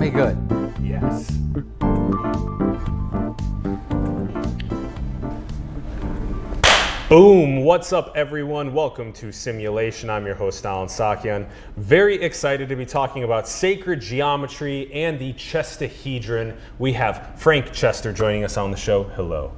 gonna good. Yes. Boom! What's up, everyone? Welcome to Simulation. I'm your host, Allen Saakyan. Very excited to be talking about sacred geometry and the chestahedron. We have Frank Chester joining us on the show. Hello.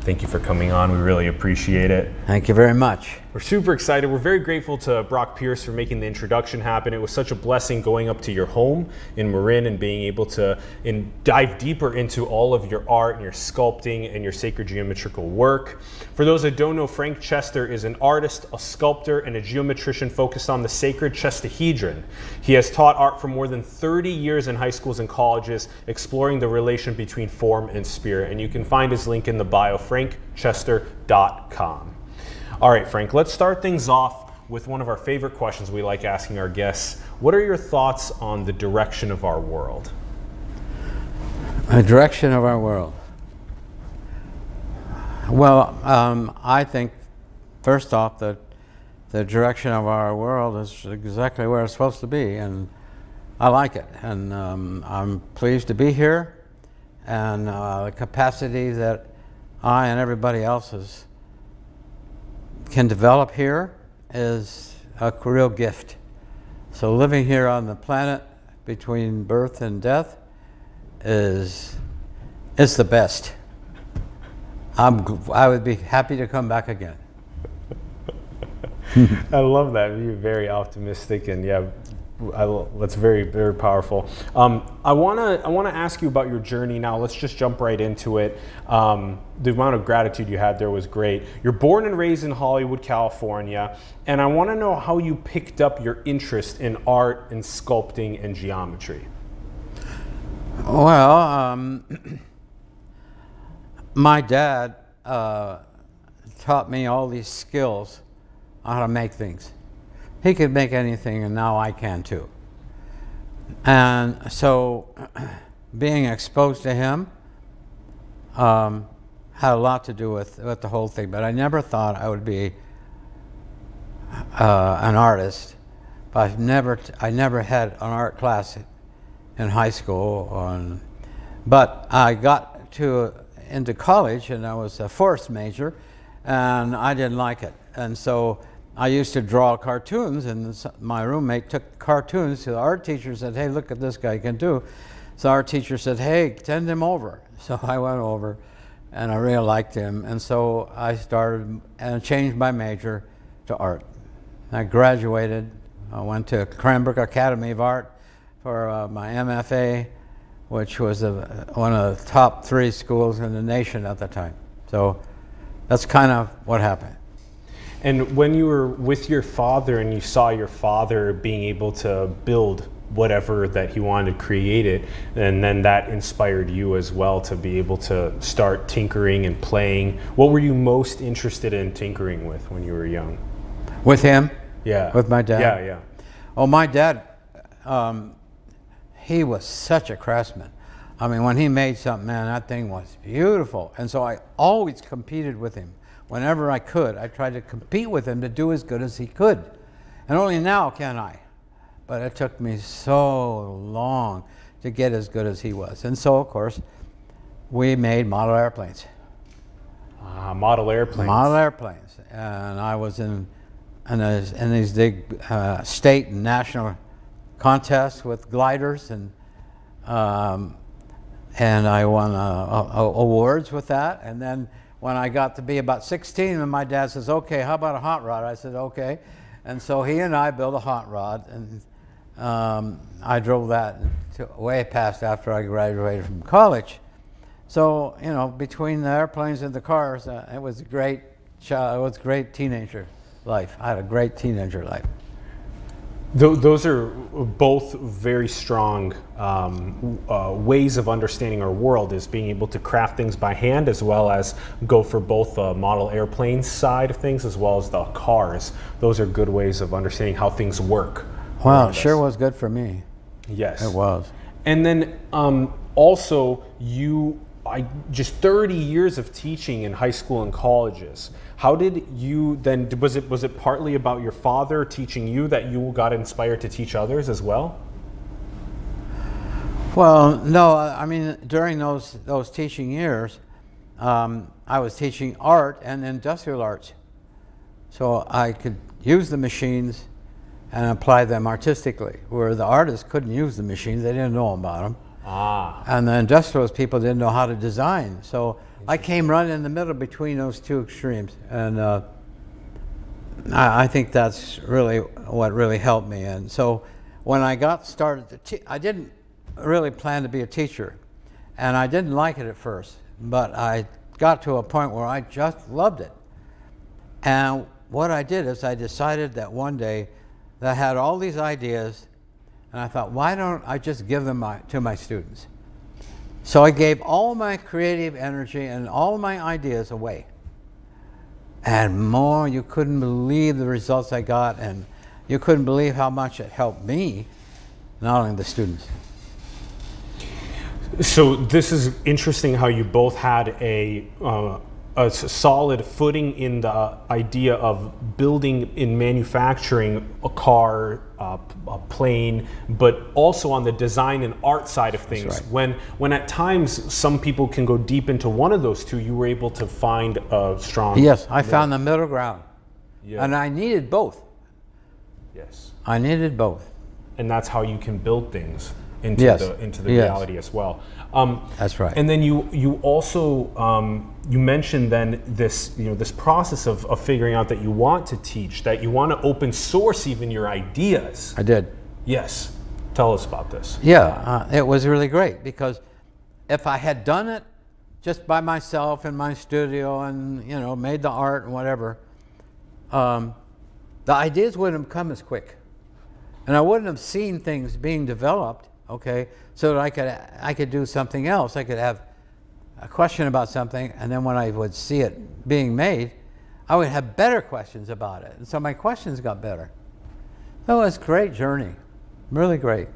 Thank you for coming on. We really appreciate it. Thank you very much. We're super excited. We're very grateful to Brock Pierce for making the introduction happen. It was such a blessing going up to your home in Marin and being able to in, dive deeper into all of your art and your sculpting and your sacred geometrical work. For those that don't know, Frank Chester is an artist, a sculptor, and a geometrician focused on the sacred chestahedron. He has taught art for more than 30 years in high schools and colleges, exploring the relation between form and spirit. And you can find his link in the bio, frankchester.com. All right, Frank, let's start things off with one of our favorite questions we like asking our guests. What are your thoughts on the direction of our world? The direction of our world. Well, um, I think, first off, that the direction of our world is exactly where it's supposed to be, and I like it. And um, I'm pleased to be here, and uh, the capacity that I and everybody else is can develop here is a real gift. So living here on the planet between birth and death is is the best. I'm, I would be happy to come back again. I love that. You're very optimistic, and yeah, I, that's very very powerful. Um, I wanna I wanna ask you about your journey now. Let's just jump right into it. Um, the amount of gratitude you had there was great. You're born and raised in Hollywood, California, and I want to know how you picked up your interest in art and sculpting and geometry. Well, um, my dad uh, taught me all these skills on how to make things. He could make anything, and now I can too. And so, being exposed to him um, had a lot to do with, with the whole thing. But I never thought I would be uh, an artist. But I've never, I never had an art class in high school. On, but I got to into college, and I was a forest major, and I didn't like it. And so I used to draw cartoons, and my roommate took cartoons to the art teacher and said, Hey, look at this guy can do. So our teacher said, Hey, send him over. So I went over, and I really liked him. And so I started and changed my major to art. I graduated. I went to Cranbrook Academy of Art for uh, my MFA, which was a, one of the top three schools in the nation at the time. So that's kind of what happened. And when you were with your father and you saw your father being able to build whatever that he wanted to create it, and then that inspired you as well to be able to start tinkering and playing. What were you most interested in tinkering with when you were young? With him? Yeah. With my dad? Yeah, yeah. Oh, my dad, um, he was such a craftsman. I mean, when he made something, man, that thing was beautiful. And so I always competed with him whenever I could, I tried to compete with him to do as good as he could. And only now can I. But it took me so long to get as good as he was. And so, of course, we made model airplanes. Uh, model airplanes. Model airplanes. And I was in, in, a, in these big uh, state and national contests with gliders, and, um, and I won uh, awards with that. And then when I got to be about 16, and my dad says, okay, how about a hot rod? I said, okay. And so he and I built a hot rod, and um, I drove that to, way past after I graduated from college. So, you know, between the airplanes and the cars, uh, it was a great, child, it was a great teenager life. I had a great teenager life. Those are both very strong um, uh, ways of understanding our world is being able to craft things by hand as well as go for both the model airplane side of things as well as the cars. Those are good ways of understanding how things work. wow sure was good for me. Yes. It was. And then um, also you, I, just 30 years of teaching in high school and colleges. How did you then, was it, was it partly about your father teaching you that you got inspired to teach others as well? Well, no, I mean, during those, those teaching years, um, I was teaching art and industrial arts. So I could use the machines and apply them artistically, where the artists couldn't use the machines, they didn't know about them. Ah. And the industrialist people didn't know how to design. So I came right in the middle between those two extremes. And uh, I, I think that's really what really helped me. And so when I got started, I didn't really plan to be a teacher. And I didn't like it at first, but I got to a point where I just loved it. And what I did is I decided that one day that I had all these ideas, and I thought, why don't I just give them my, to my students? So I gave all my creative energy and all my ideas away. And more, you couldn't believe the results I got, and you couldn't believe how much it helped me, not only the students. So this is interesting how you both had a uh, a solid footing in the idea of building in manufacturing a car, uh, a plane, but also on the design and art side of things. right. When when at times some people can go deep into one of those two, you were able to find a strong. Yes, I found the middle ground. Yeah. And I needed both. Yes. I needed both. and that's how you can build things into Yes. the into the Yes. reality as well. Um, That's right. And then you you also um, you mentioned then this you know this process of, of figuring out that you want to teach that you want to open source even your ideas. I did. Yes, tell us about this. Yeah, uh, it was really great because if I had done it just by myself in my studio and you know made the art and whatever, um, the ideas wouldn't have come as quick, and I wouldn't have seen things being developed. Okay, so that I could I could do something else. I could have a question about something, and then when I would see it being made, I would have better questions about it, and so my questions got better. So it was a great journey, really great.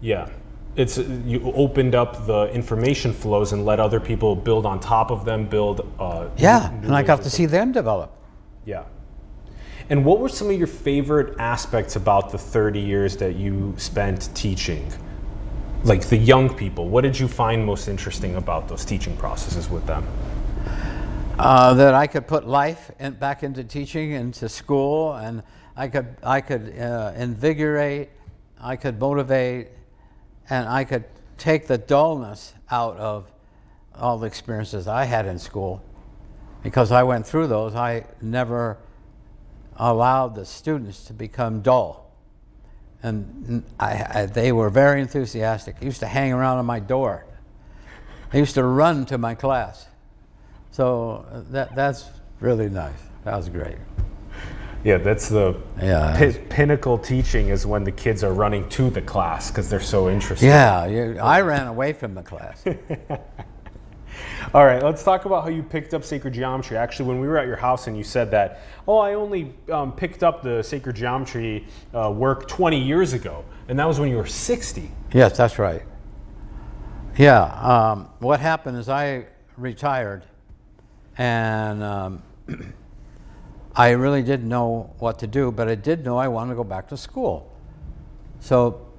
Yeah. It's you opened up the information flows and let other people build on top of them, build. Uh, Yeah, and I got to see them develop. Yeah. And what were some of your favorite aspects about the 30 years that you spent teaching? Like the young people, what did you find most interesting about those teaching processes with them? Uh, that I could put life in, back into teaching, into school, and I could, I could uh, invigorate, I could motivate, and I could take the dullness out of all the experiences I had in school. Because I went through those, I never allowed the students to become dull. And I, I, they were very enthusiastic. They used to hang around on my door. They used to run to my class. So uh, that, that's really nice. That was great. Yeah, that's the Yeah. pi- pinnacle teaching is when the kids are running to the class because they're so interested. Yeah, you, I ran away from the class. All right, let's talk about how you picked up sacred geometry. Actually, when we were at your house and you said that, oh, I only um, picked up the sacred geometry uh, work 20 years ago, and that was when you were 60. yes, that's right. Yeah, um, what happened is I retired and um, I really didn't know what to do, but I did know I wanted to go back to school. So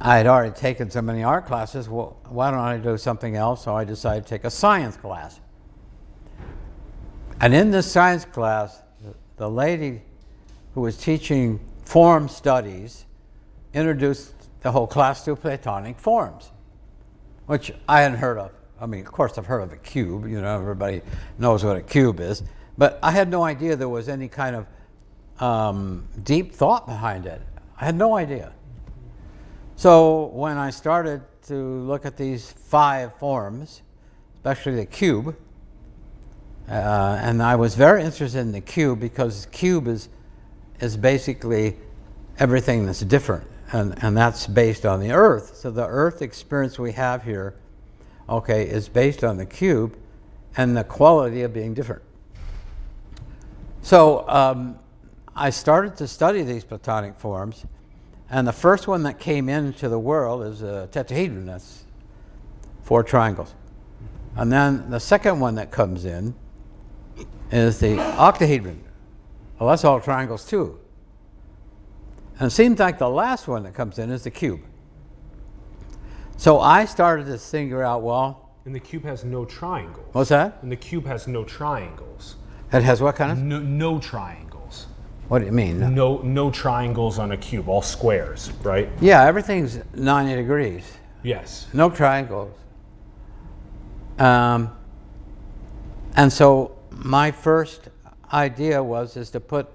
I had already taken so many art classes, well, why don't I do something else? So I decided to take a science class. And in this science class, the- lady who was teaching form studies introduced the whole class to Platonic forms, which I hadn't heard of. I mean, of course, I've heard of a cube, you know, everybody knows what a cube is, but I had no idea there was any kind of um, deep thought behind it. I had no idea. So when I started to look at these five forms, especially the cube, uh, and I was very interested in the cube because cube is, is basically everything that's different, and, and that's based on the Earth. So the Earth experience we have here, okay, is based on the cube and the quality of being different. So um, I started to study these Platonic forms, and the first one that came into the world is a tetrahedron. That's four triangles. And then the second one that comes in is the octahedron. Well, that's all triangles too. And it seems like the last one that comes in is the cube. So I started to figure out, well, And the cube has no triangles. what's that? And the cube has no triangles. It has what kind of? No, no triangles. What do you mean? No, no triangles on a cube. All squares, right? Yeah, everything's 90 degrees. Yes. No triangles. Um, and so my first idea was is to put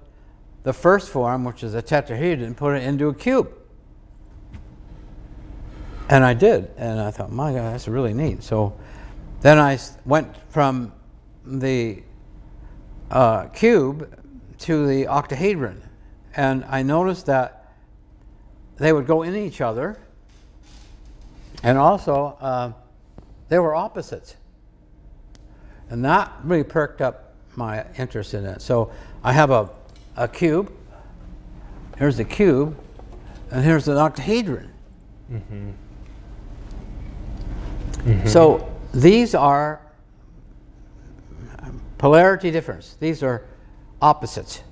the first form, which is a tetrahedron, put it into a cube. And I did, and I thought, my God, that's really neat. So then I went from the uh, cube to the octahedron, and I noticed that they would go in each other, and also uh, they were opposites. And that really perked up my interest in it. So I have a, a cube, here's the cube, and here's an octahedron. So these are polarity difference. These are opposites.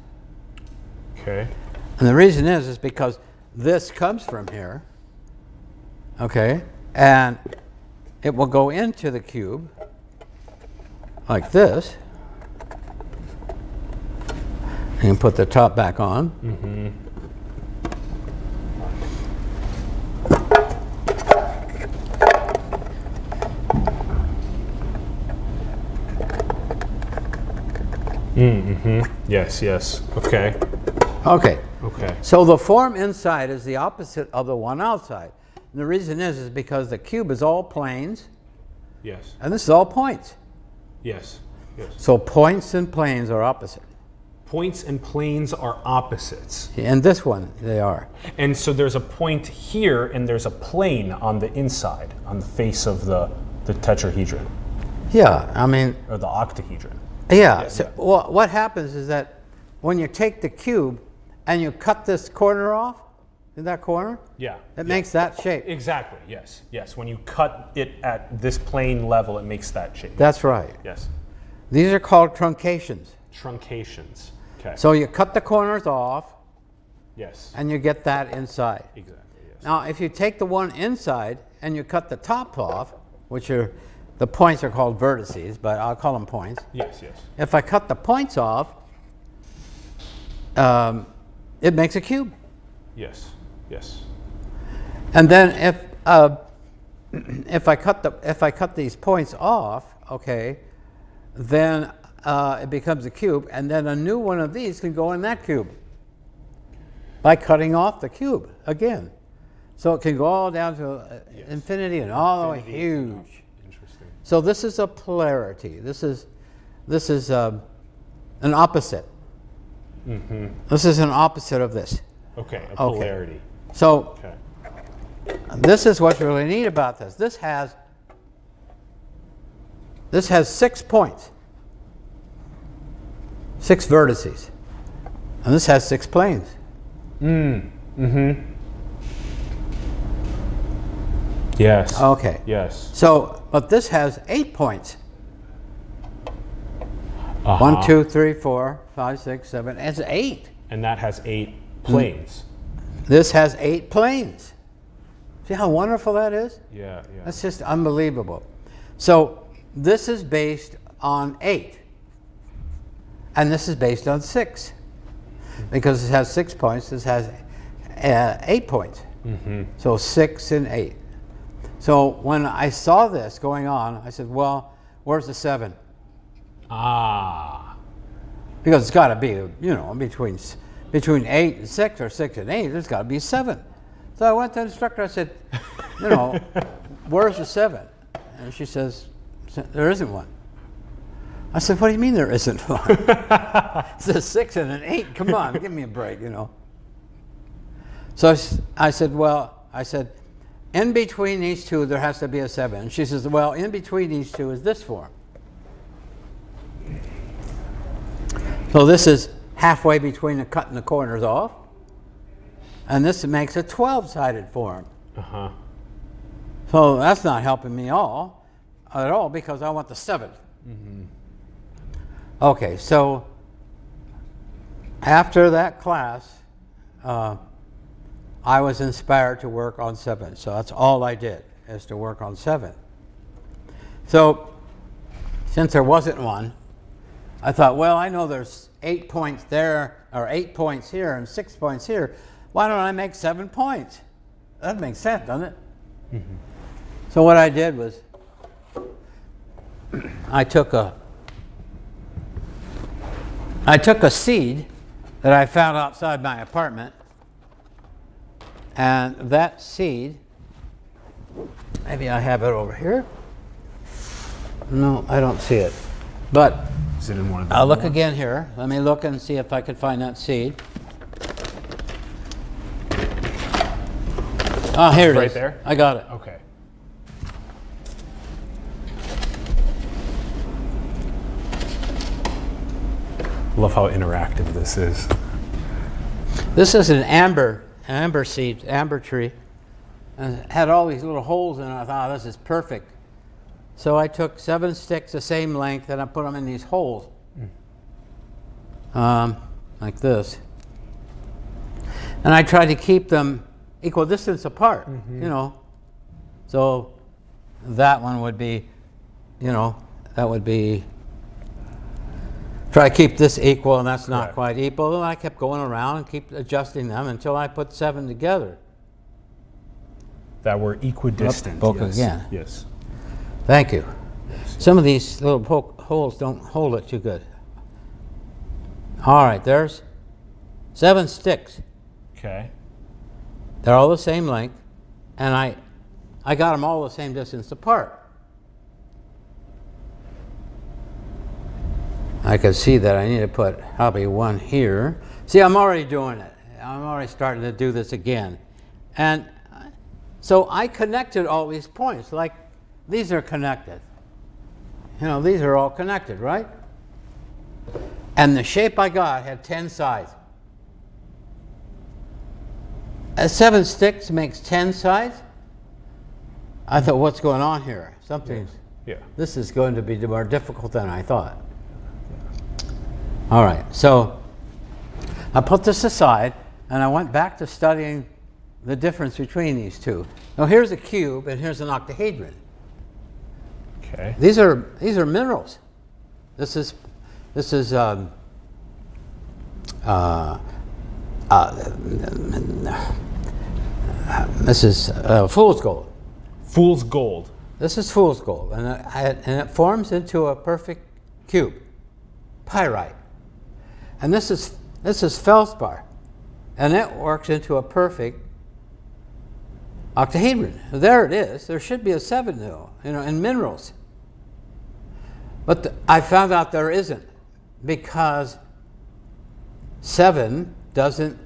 Okay. And the reason is is because this comes from here. Okay? And it will go into the cube like this. And put the top back on. Mm-hmm. Mm, mm-hmm. Yes, yes. Okay. Okay. Okay. So the form inside is the opposite of the one outside. And the reason is is because the cube is all planes Yes. and this is all points. Yes. Yes. So points and planes are opposite. Points and planes are opposites. And this one they are. And so there's a point here and there's a plane on the inside, on the face of the, the tetrahedron Yeah, I mean, or the octahedron. Yeah. So Well, what happens is that when you take the cube and you cut this corner off, in that corner, Yeah. it makes that shape. Exactly. Yes. Yes. When you cut it at this plane level, it makes that shape. That's right. Yes. These are called truncations. Truncations. Okay. So you cut the corners off yes. and you get that inside. Exactly. Yes. Now, if you take the one inside and you cut the top off, which are the points are called vertices, but I'll call them points. Yes. Yes. If I cut the points off, um, it makes a cube. Yes. Yes. And then if uh, if I cut the if I cut these points off, okay, then uh, it becomes a cube, and then a new one of these can go in that cube by cutting off the cube again. So it can go all down to uh, infinity and all the way Infinity. huge. So this is a polarity. This is this is um, an opposite. This is an opposite of this. Okay. A polarity. So Okay. this is what's really neat about this. This has this has six points, six vertices, and this has six planes. Mm. Mm-hmm. Yes. Okay. Yes. So, but this has eight points. Uh-huh. One, two, three, four, five, six, seven. It's eight. And that has eight planes. This has eight planes. See how wonderful that is? Yeah. Yeah. That's just unbelievable. So this is based on eight, and this is based on six, because it has six points. This has uh, eight points. So six and eight. So when I saw this going on, I said, "Well, where's the seven? ah. Because it's got to be, you know, between between eight and six or six and eight. There's got to be seven. So I went to the instructor. I said, "You know, where's the seven? And she says, "There isn't one." I said, "What do you mean there isn't one?" it's a six and an eight. Come on, give me a break, you know. So I said, "Well," I said, "In between these two, there has to be a 7. And she says, "Well, in between these two is this form." So this is halfway between the cutting the corners off, and this makes a 12-sided form. Uh huh. So that's not helping me all at all because I want the 7th Okay, so after that class, uh, I was inspired to work on seven. So that's all I did. is to work on seven. So, since there wasn't one, I thought, well, I know there's eight points there, or eight points here, and six points here. Why don't I make seven points? That makes sense, doesn't it? So what I did was, I took a, I took a seed that I found outside my apartment, and that seed, maybe I have it over here. No, I don't see it. But Is it in one of the I'll look again here. Let me look and see if I can find that seed. Oh, here it is. Right there? I got it. Okay. Love how interactive this is. This is an amber, amber seed, amber tree. And it had all these little holes in it. I thought, oh, this is perfect. So I took seven sticks the same length and I put them in these holes. Um, like this. And I tried to keep them equal distance apart, you know. So that one would be, you know, that would be, try to keep this equal and that's not Correct. quite equal. And I kept going around and keep adjusting them until I put seven together. That were equidistant. Book yes. again. Yes. Thank you. Some of these little poke holes don't hold it too good. All right, there's seven sticks. Okay. They're all the same length, and I, I got them all the same distance apart. I could see that I need to put probably one here. See, I'm already doing it. I'm already starting to do this again. And so I connected all these points, like these are connected. You know, these are all connected, right? And the shape I got had 10 sides. Uh, seven sticks makes 10 sides? I thought, what's going on here? Something's, Yeah. this is going to be more difficult than I thought. All right, so I put this aside and I went back to studying the difference between these two. Now here's a cube and here's an octahedron. Okay. These are these are minerals. This is this is um, uh, uh, this is uh, fool's gold. Fool's gold. This is fool's gold, and it, and it forms into a perfect cube, pyrite. And this is this is feldspar, and it works into a perfect octahedron. There it is. There should be a seven though, you know, in minerals. But the, I found out there isn't because seven doesn't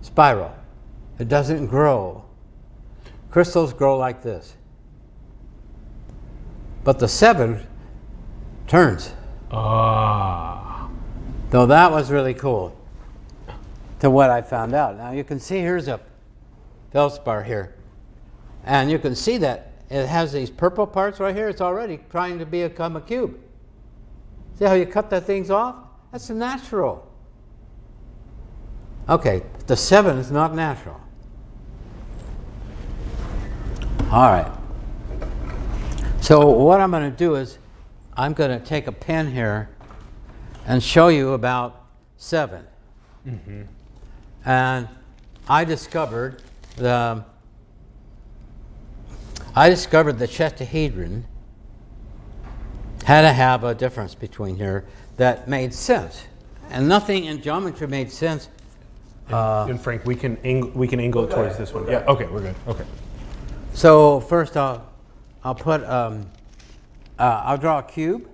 spiral. It doesn't grow. Crystals grow like this. But the seven turns. Ah. So that was really cool to what I found out. Now you can see here's a feldspar here. And you can see that it has these purple parts right here. It's already trying to become a cube. See how you cut the things off? That's natural. Okay, the seven is not natural. All right. So what I'm going to do is I'm going to take a pen here and show you about 7 And I discovered the I discovered the tetrahedron had to have a difference between here that made sense, and nothing in geometry made sense. and Frank, we can ang- we can angle it towards this one. Yeah. Okay, we're good. Okay. So first, I'll I'll put um, uh, I'll draw a cube.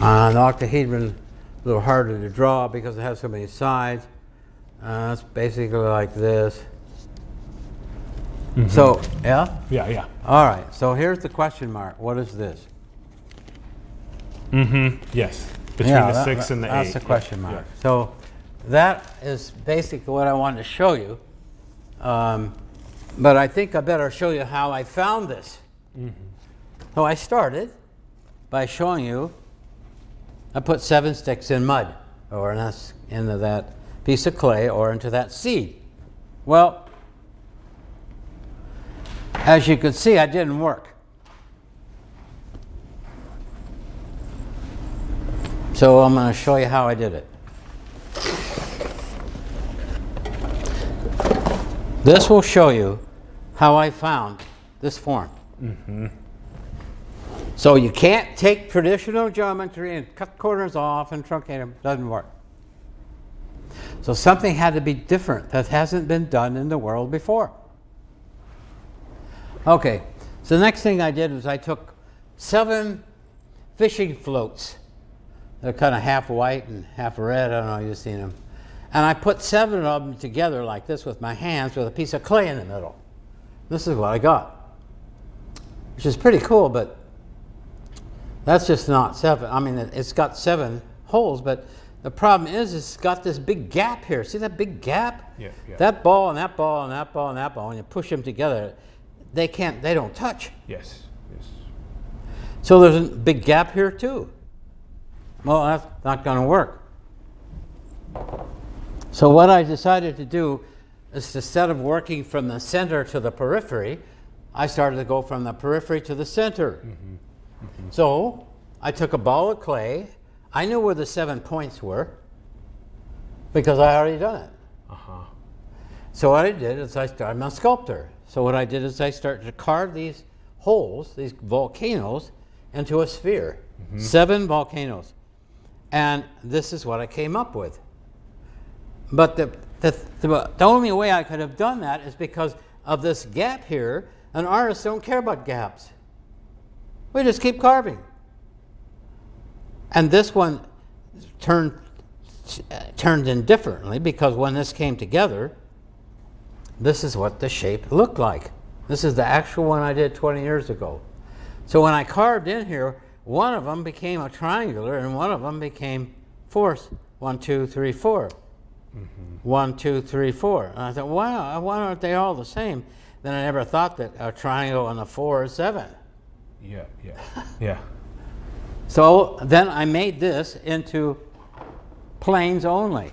Uh, the octahedron a little harder to draw because it has so many sides. Uh, it's basically like this. So yeah. Yeah, yeah. All right. So here's the question mark. What is this? Mm-hmm. Yes. Between Yeah, the that- six and the that's eight. the question Yeah, mark. So that is basically what I wanted to show you. Um, but I think I better show you how I found this. Mm-hmm. So I started by showing you. I put seven sticks in mud, or in this, into that piece of clay, or into that seed. Well, As you can see, I didn't work. So I'm going to show you how I did it. This will show you how I found this form. Mm-hmm. So you can't take traditional geometry and cut corners off and truncate them. Doesn't work. So something had to be different that hasn't been done in the world before. Okay, so the next thing I did was I took seven fishing floats. They're kind of half white and half red. I don't know, if you've seen them. And I put seven of them together like this with my hands with a piece of clay in the middle. This is what I got, which is pretty cool, but that's just not seven. I mean, it- it's got seven holes, but the problem is it's got this big gap here. See that big gap? Yeah, yeah. That ball and that ball and that ball and that ball, when you push them together, they can't, they don't touch. Yes. Yes. So there's a big gap here too. Well, that's not going to work. So what I decided to do is instead of working from the center to the periphery, I started to go from the periphery to the center. Mm-hmm. So I took a ball of clay. I knew where the seven points were because I already done it. Uh-huh. So what I did is I started, I'm a sculptor. So what I did is I started to carve these holes, these volcanoes, into a sphere. Seven volcanoes. And this is what I came up with. But the, the, the, the only way I could have done that is because of this gap here, and artists don't care about gaps. We just keep carving. And this one turned, turned in differently because when this came together, this is what the shape looked like. This is the actual one I did 20 years ago. So when I carved in here, one of them became a triangular and one of them became fours. One, two, three, four. Mm-hmm. One, two, three, four. And I thought, wow, why aren't they all the same? Then I never thought that a triangle and a four is seven. Yeah. Yeah. Yeah. So then I made this into planes only.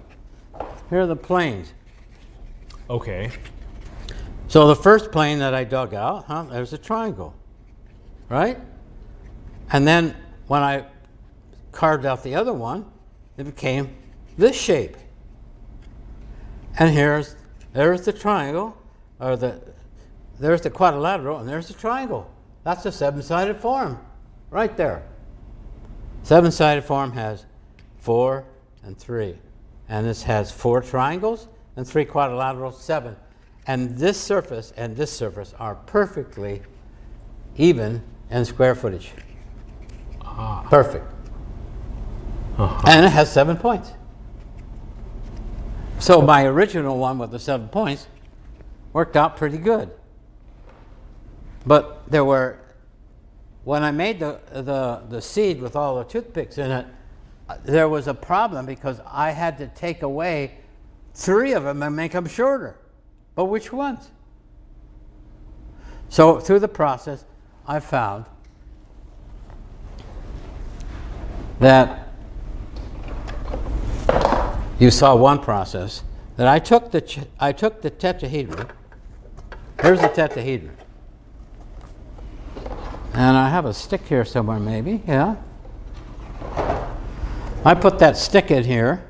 Here are the planes. Okay. So the first plane that I dug out, huh, there's a triangle, right? And then when I carved out the other one, it became this shape. And here's there's the triangle, or the there's the quadrilateral, and there's the triangle. That's a seven-sided form, right there. Seven-sided form has four and three, and this has four triangles and three quadrilaterals, seven. And this surface and this surface are perfectly even in square footage. Ah. Perfect. Uh-huh. And it has seven points. So my original one with the seven points worked out pretty good. But there were, when I made the, the, the seed with all the toothpicks in it, there was a problem because I had to take away three of them and make them shorter. But which ones? So through the process, I found that you saw one process that I took the I took the tetrahedron. Here's the tetrahedron, and I have a stick here somewhere, maybe. Yeah. I put that stick in here,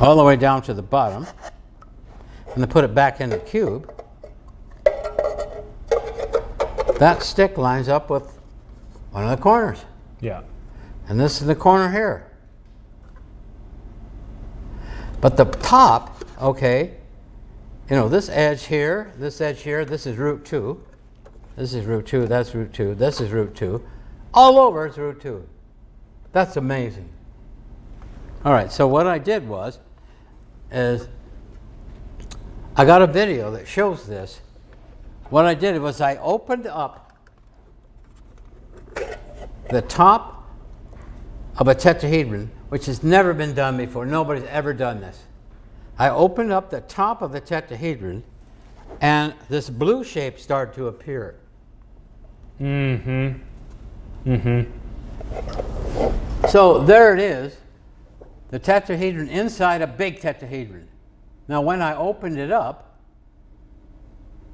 all the way down to the bottom, and then put it back in the cube. That stick lines up with one of the corners. Yeah. And this is the corner here. But the top, okay, you know, this edge here, this edge here, this is root 2. This is root 2, that's root 2, this is root 2. All over it's root 2. That's amazing. All right, so what I did was, is I got a video that shows this. What I did was I opened up the top of a tetrahedron, which has never been done before. Nobody's ever done this. I opened up the top of the tetrahedron, and this blue shape started to appear. Mm-hmm. Mm-hmm. So there it is, the tetrahedron inside a big tetrahedron. Now, when I opened it up,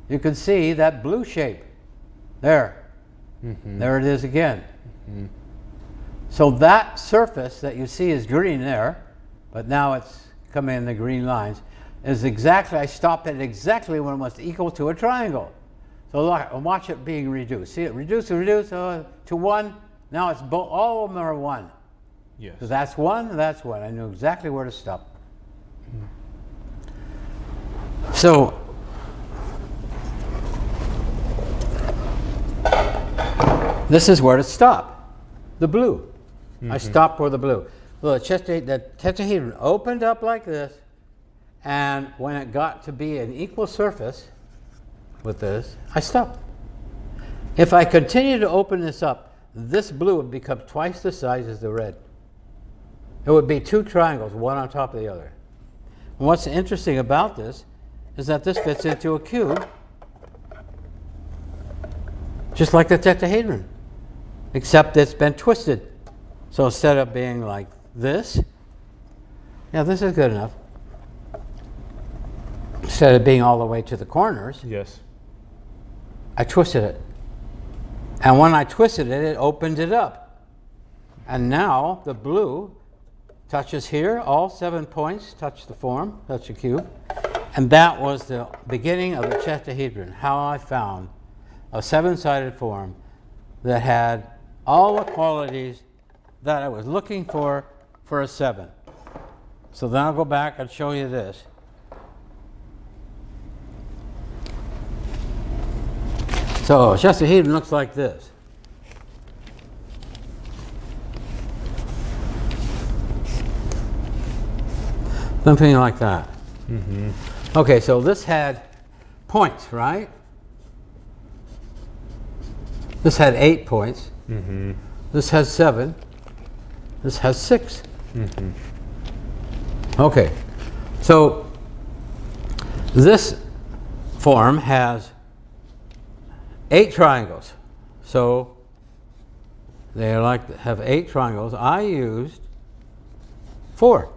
you can see that blue shape. There. There it is again. So that surface that you see is green there, but now it's coming in the green lines, is exactly, I stopped it exactly when it was equal to a triangle. So look, watch it being reduced. See it reduce, reduce uh, to one. Now it's all of them are one. Yes. So that's one, that's one. I knew exactly where to stop. So this is where to stop. The blue. I stopped for the blue. So the, chesta- the tetrahedron opened up like this, and when it got to be an equal surface with this, I stop. If I continue to open this up, this blue would become twice the size as the red. It would be two triangles, one on top of the other. And what's interesting about this is that this fits into a cube, just like the tetrahedron, except it's been twisted. So instead of being like this, yeah, this is good enough. Instead of being all the way to the corners, Yes. I twisted it. And when I twisted it, it opened it up. And now the blue touches here, all seven points touch the form, touch the cube. And that was the beginning of the chestahedron, how I found a seven sided form that had all the qualities that I was looking for for a seven. So then I'll go back and show you this. So chestahedron looks like this. Something like that. Mm-hmm. Okay, so this had points, right? This had eight points. Mm-hmm. This has seven. This has 6 mm-hmm. Okay, so this form has eight triangles. So they are like have eight triangles. I used four.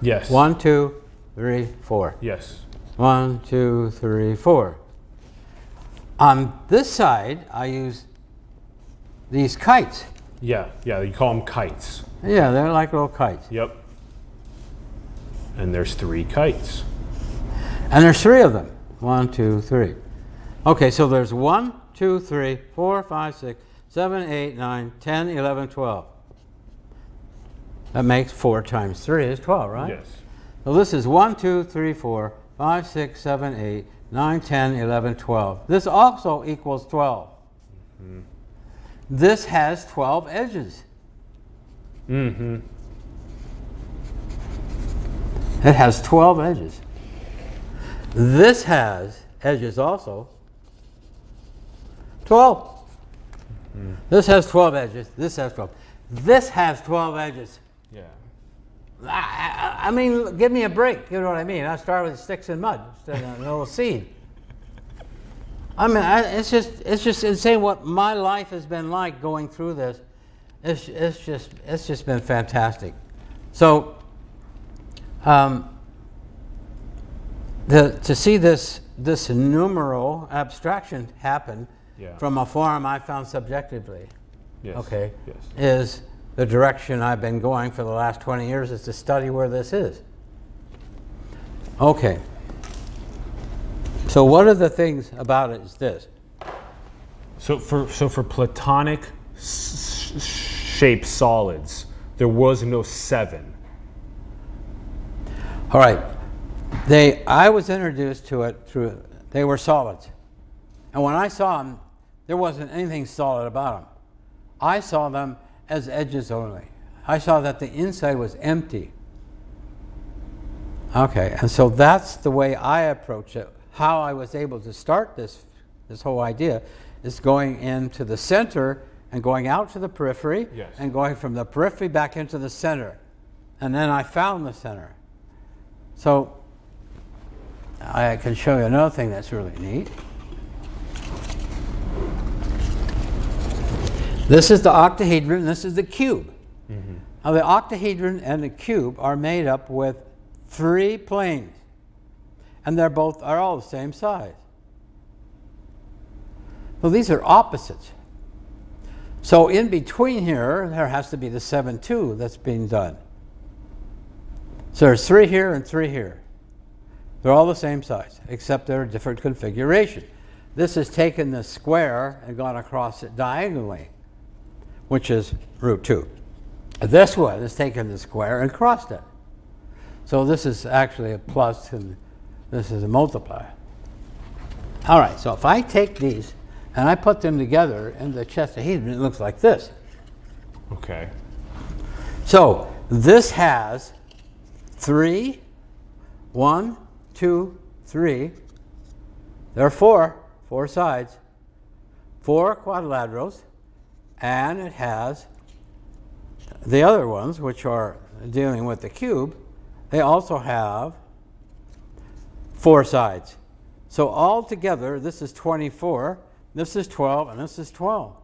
Yes. One, two, three, four. Yes. One, two, three, four. On this side, I use these kites. Yeah. Yeah. You call them kites. Yeah, they're like little kites. Yep. And there's three kites. And there's three of them. One, two, three. Okay, so there's one, two, three, four, five, six, seven, eight, nine, 10, 11, 12. That makes 4 times 3 is 12, right? Yes. So this is 1, 2, 3, 4, 5, 6, 7, 8, 9, 10, 11, 12. This also equals 12. This has 12 edges. Mm-hmm. It has 12 edges. This has edges also. 12. This has 12 edges. This has 12. This has 12 edges. Yeah. I, I, I mean, give me a break. You know what I mean? I start with sticks and mud instead of a little seed. I mean, I, it's just it's just insane what my life has been like going through this. It's, it's just it's just been fantastic. So, um, the, to see this this numeral abstraction happen Yeah. from a form I found subjectively Yes. okay, Yes. is the direction I've been going for the last 20 years is to study where this is. Okay. So one of the things about it is this. So for so for platonic s- s- shaped solids, there was no seven. All right. They, I was introduced to it through, they were solids. And when I saw them, there wasn't anything solid about them. I saw them as edges only. I saw that the inside was empty. Okay, and so that's the way I approach it. How I was able to start this, this whole idea is going into the center and going out to the periphery Yes. and going from the periphery back into the center. And then I found the center. So I can show you another thing that's really neat. This is the octahedron, this is the cube. Mm-hmm. Now, the octahedron and the cube are made up with three planes, and they're both are all the same size. Well, these are opposites. So in between here, there has to be the 7 2 that's being done. So there's three here and three here. They're all the same size, except they're a different configuration. This has taken the square and gone across it diagonally, which is root 2. This one has taken the square and crossed it. So this is actually a plus and this is a multiplier. All right, so if I take these and I put them together in the chestahedron, it looks like this. Okay. So this has three, one, two, three. There are four, four sides, four quadrilaterals, and it has the other ones, which are dealing with the cube, they also have four sides. So all together, this is 24, this is 12, and this is 12.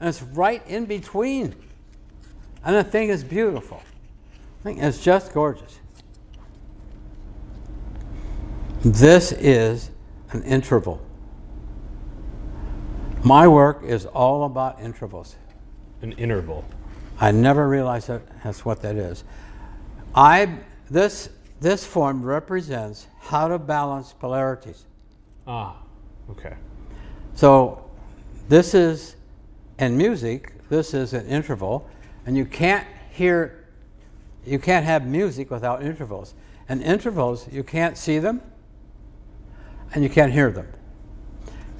And it's right in between. And the thing is beautiful. I think it's just gorgeous. This is an interval. My work is all about intervals. An interval. I never realized that that's what that is. I this this form represents how to balance polarities. Ah, okay. So this is in music, this is an interval, and you can't hear you can't have music without intervals. And intervals, you can't see them and you can't hear them.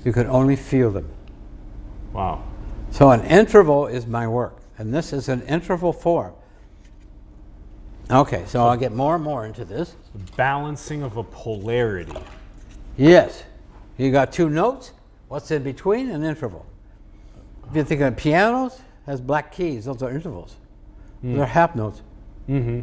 You can only feel them. Wow. So an interval is my work, and this is an interval form. Okay, so I'll get more and more into this. Balancing of a polarity. Yes, you got two notes. What's in between? An interval. If you think of pianos, has black keys. Those are intervals. They're half notes. Mm-hmm.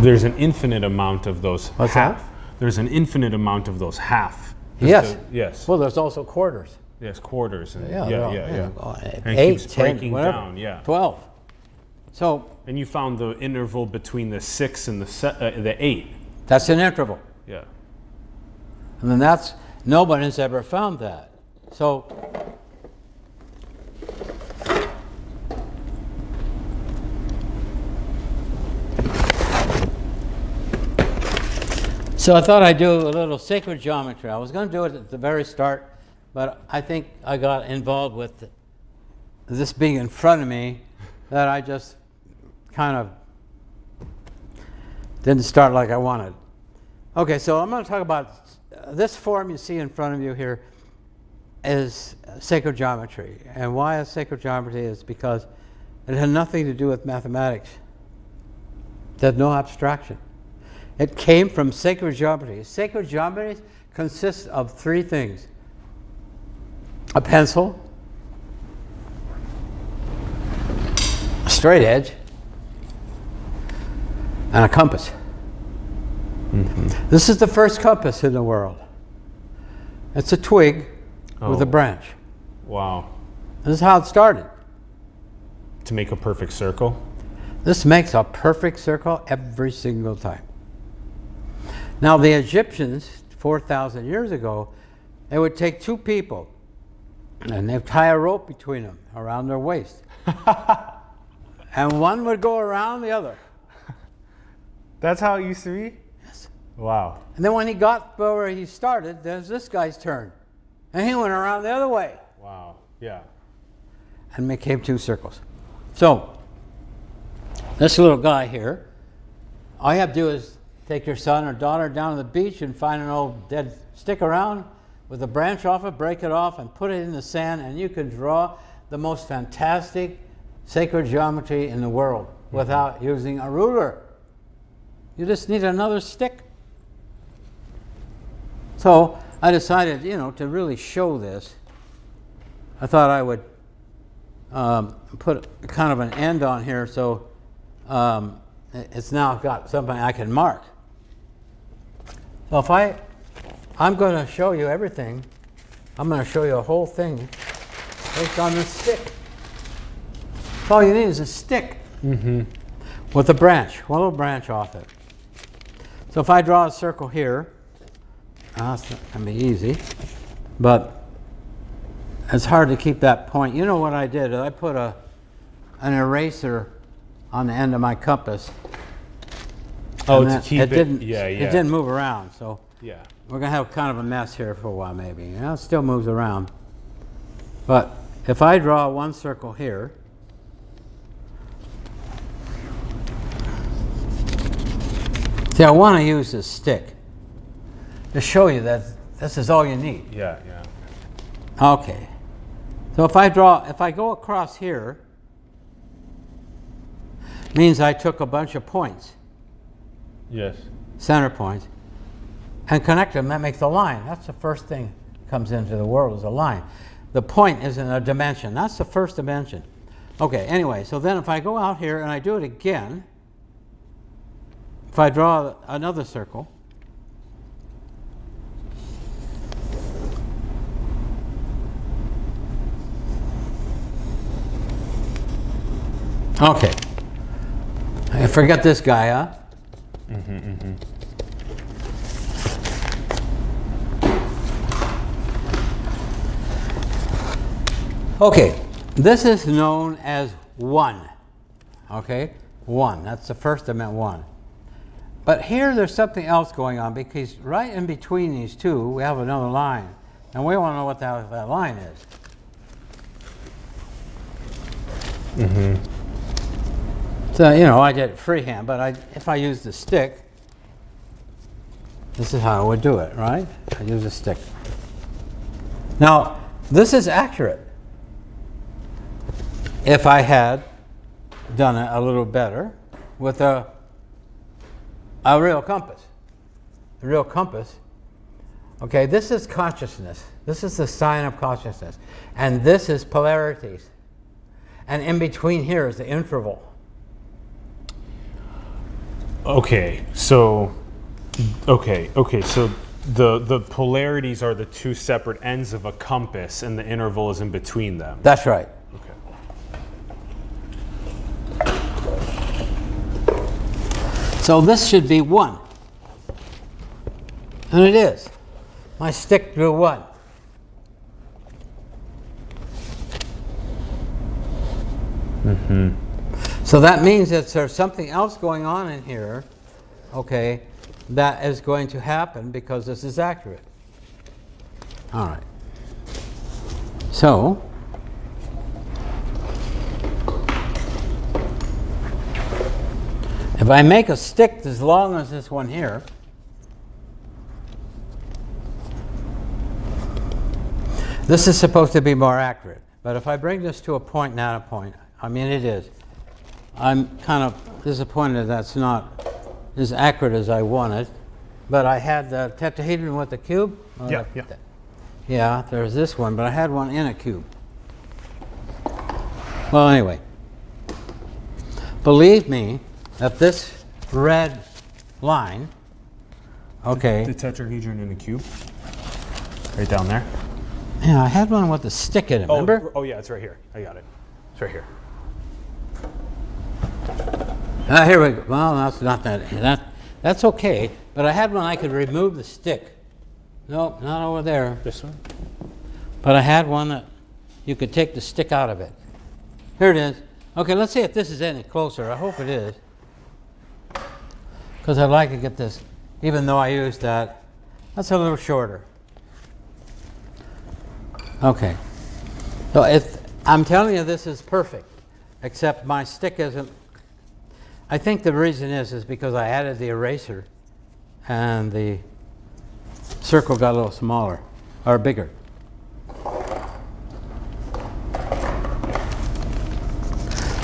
There's an infinite amount of those What's half. that? There's an infinite amount of those half. Yes. the- yes. Well, there's also quarters. Yes. Quarters. And, Yeah, yeah. well, Yeah. Yeah. uh, And it Eight, keeps 10, breaking whatever. down, yeah. 12. So And you found the interval between the six and the se- uh, the eight. that's an interval. Yeah. And then that's, nobody has ever found that. So, so I thought I'd do a little sacred geometry. I was going to do it at the very start, but I think I got involved with this being in front of me that I just kind of didn't start like I wanted. Okay, so I'm going to talk about uh, this form you see in front of you here is sacred geometry. And why is sacred geometry is because it had nothing to do with mathematics. There's no abstraction. It came from sacred geometry. Sacred geometry consists of three things. A pencil, a straight edge, and a compass. This is the first compass in the world. It's a twig with a Oh. branch. Wow. This is how it started. To make a perfect circle. This makes a perfect circle every single time. Now, the Egyptians, 4,000 years ago, they would take two people and they'd tie a rope between them around their waist. and one would go around the other. That's how it used to be. Yes. Wow. And then when he got where he started, there's this guy's turn. And he went around the other way. Wow. Yeah. and became two circles. So, this little guy here, all you have to do is take your son or daughter down to the beach and find an old dead stick around with a branch off it, break it off, and put it in the sand, and you can draw the most fantastic sacred geometry in the world without using a ruler. You just need another stick. So I decided, you know, to really show this, I thought I would um, put kind of an end on here so um, it- it's now got something I can mark. So if I, I'm going to show you everything. I'm going to show you a whole thing based on this stick. All you need is a stick with a branch, one little branch off it. So if I draw a circle here, uh, that's going to be easy. But it's hard to keep that point. You know what I did? I put a an eraser on the end of my compass. Oh, to keep it. didn't, yeah, yeah. It didn't move around, so Yeah. We're gonna have kind of a mess here for a while, maybe. You know, it still moves around. But if I draw one circle here, see, I want to use this stick to show you that this is all you need. Yeah, yeah. Okay. So if I draw, if I go across here, means I took a bunch of points, Yes. center points, and connect them. That makes a line. That's the first thing comes into the world is a line. The point is in a dimension. That's the first dimension. Okay, anyway, so then if I go out here and I do it again, if I draw another circle, Okay. I forget this guy, huh? Mm-hmm, mm-hmm. Okay, this is known as 1. Okay, 1. That's the first I meant 1. But here there's something else going on because right in between these two we have another line. And we want to know what that, that line is. Mm -hmm. So, you know, I did it freehand, but I, if I use the stick, this is how I would do it, right? I use a stick. Now, this is accurate. If I had done it a little better with a, a real compass. A real compass. Okay, this is consciousness. This is the sign of consciousness. And this is polarities. And in between here is the interval. Okay, so okay, okay, so the the polarities are the two separate ends of a compass, and the interval is in between them. That's right. So this should be 1. And it is. My stick drew 1. Mm-hmm. So that means that there's something else going on in here, okay, that is going to happen because this is accurate. All right. So, if I make a stick as long as this one here, this is supposed to be more accurate. But if I bring this to a point, not a point, I mean it is, I'm kind of disappointed that's not as accurate as I wanted. But I had the tetrahedron with the cube. Yeah, yeah. Yeah, there's this one, but I had one in a cube. Well, anyway, believe me that this red line, okay, The tetrahedron in a cube, right down there. yeah, I had one with a stick in it, remember? Oh, oh yeah, it's right here. I got it. It's right here. Ah, here we go. Well, that's not that. That that's okay. But I had one I could remove the stick. Nope, not over there. This one. But I had one that you could take the stick out of it. Here it is. Okay, let's see if this is any closer. I hope it is. Because I'd like to get this, even though I used that. That's a little shorter. Okay. So if, I'm telling you this is perfect, except my stick isn't. I think the reason is, is because I added the eraser and the circle got a little smaller, or bigger.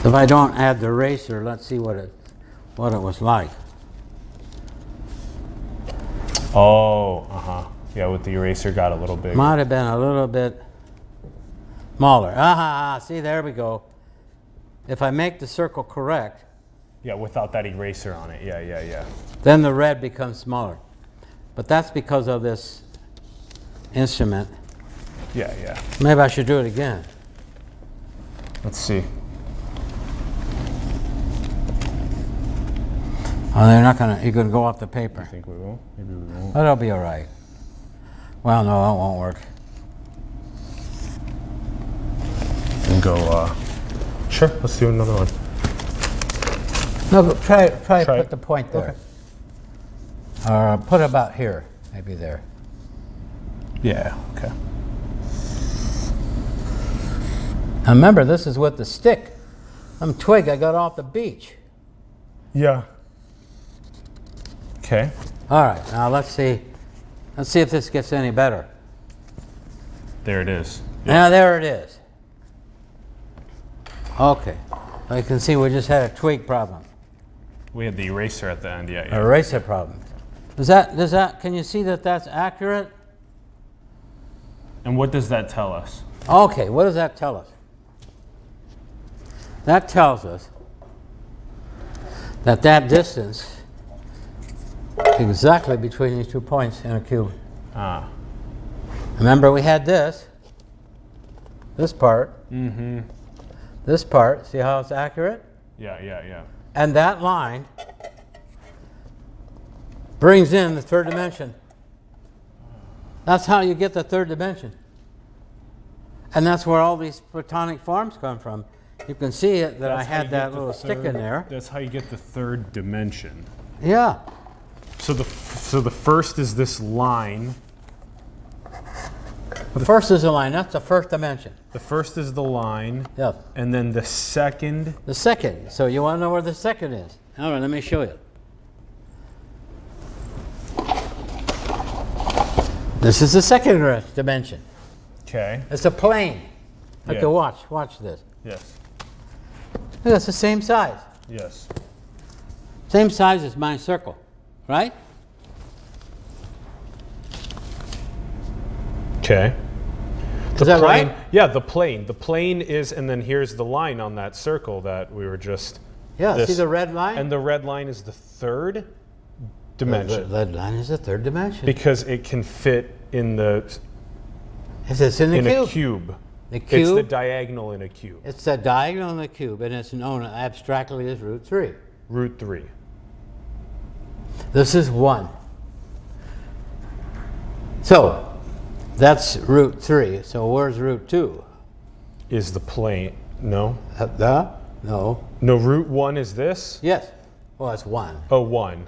If I don't add the eraser, let's see what it, what it was like. Oh, uh huh. Yeah, with the eraser got a little big. Might have been a little bit smaller. Ah, see, there we go. If I make the circle correct, yeah, without that eraser on it. Yeah, yeah, yeah. then the red becomes smaller. But that's because of this instrument. Yeah, yeah. Maybe I should do it again. Let's see. Oh, they're not gonna. You're gonna go off the paper. I think we will. Maybe we won't. Oh, That'll be all right. Well, no, that won't work. And go. Uh, sure. Let's do another one. No, try try, try put it. the point there. Okay. Or put about here, maybe there. Yeah. Okay. Now remember, this is with the stick. I'm twig I got off the beach. Yeah. Okay. All right, now let's see. Let's see if this gets any better. There it is. Now there it is. Okay. You can see we just had a tweak problem, We had the eraser at the end. Yeah. Yeah. eraser problem. Does that, does that, can you see that that's accurate? And what does that tell us? Okay, what does that tell us? That tells us that that distance exactly between these two points in a cube. Ah. Remember we had this, this part, mm-hmm. this part, see how it's accurate? Yeah. Yeah. Yeah. And that line brings in the third dimension. That's how you get the third dimension. And that's where all these platonic forms come from. You can see it that I That's you had that little stick in there. That's how you get the third dimension. Yeah. So the so the first is this line. The first is a line, that's the first dimension. The first is the line, Yeah. and then the second. The second. So you want to know where the second is? All right, let me show you. This is the second dimension. Okay. It's a plane. Okay, Yeah. watch, watch this. Yes. That's the same size. Yes. Same size as my circle, right? Okay. Is that plane, right? Yeah, the plane. The plane is, and then here's the line on that circle that we were just. Yeah, see this- the red line? And the red line is the third dimension. the dimension red line is the third dimension. because it can fit in the If it's in the in cube. a cube. The cube. It's the diagonal in a cube. it's the diagonal in a cube, and it's known abstractly as root 3. Root three. This is 1. So, that's root 3. So where's root 2? is the plane. No. Uh, the? No. No, root one is this. Yes. Well, it's 1. Oh, one.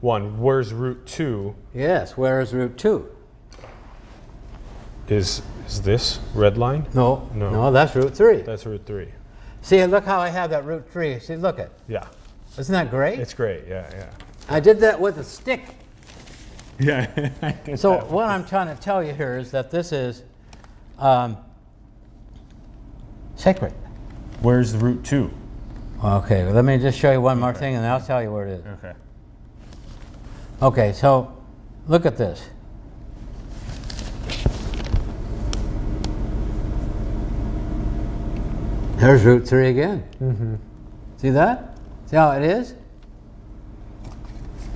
One. Where's root two? Yes, where is root 2? Is is this red line? No. No. No, that's root 3. That's root three. See, look how I have that root 3. See, look it. Yeah. Isn't that great? It's great. Yeah, yeah. I did that with a stick. Yeah. So what I'm trying to tell you here is that this is um, sacred. Where's the root two? Okay, well, let me just show you one more thing and I'll tell you where it is. Okay. Okay, so look at this. There's root 3 again. Mm -hmm. See that? See how it is?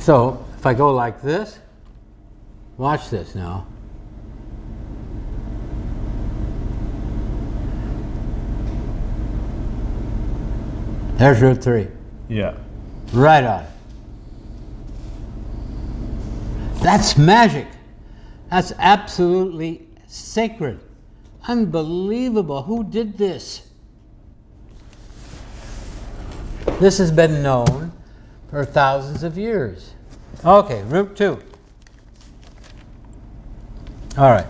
So if I go like this, watch this now. There's root 3. Yeah. Right on. That's magic. That's absolutely sacred. Unbelievable. Who did this? This has been known for thousands of years. Okay, root 2. All right.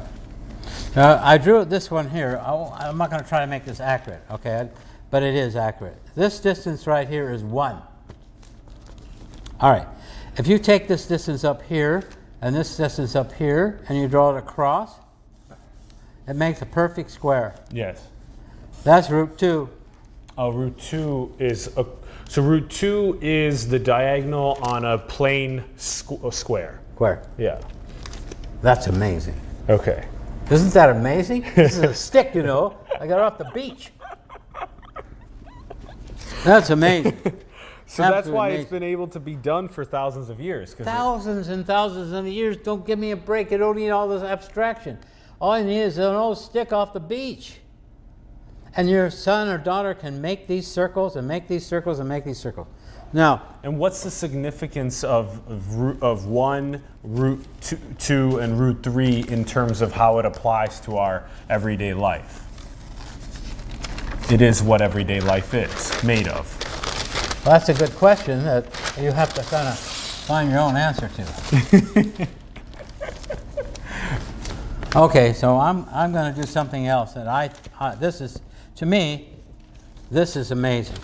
Uh, I drew this one here. I, am not going to try to make this accurate, okay? But it is accurate. This distance right here is 1. All right. If you take this distance up here and this distance up here and you draw it across, it makes a perfect square. Yes. That's root 2. Oh, root two is a. So root two is the diagonal on a plane squ- square. Square. Yeah. That's amazing. Okay. Isn't that amazing? This is a stick, you know. I got it off the beach. That's amazing. So that's why amazing. it's been able to be done for thousands of years. thousands and thousands of years. Don't give me a break. I don't need all this abstraction. All you need is an old stick off the beach. And your son or daughter can make these circles and make these circles and make these circles. Now, And what's the significance of, of, root, of one, root two, two, and root three in terms of how it applies to our everyday life? it is what everyday life is made of. Well, that's a good question that you have to kind of find your own answer to. okay, so I'm, I'm going to do something else that I, I, this is, to me, this is amazing.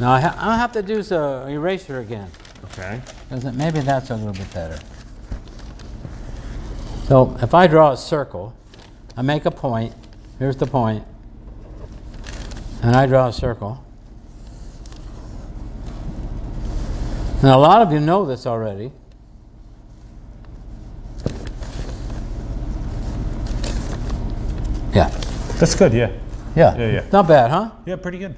Now I, ha- I have to do the eraser again. Okay. Because maybe that's a little bit better. So if I draw a circle, I make a point, here's the point, and I draw a circle. Now a lot of you know this already. Yeah, That's good, yeah. Yeah. Yeah, yeah. Not bad, huh? Yeah, pretty good.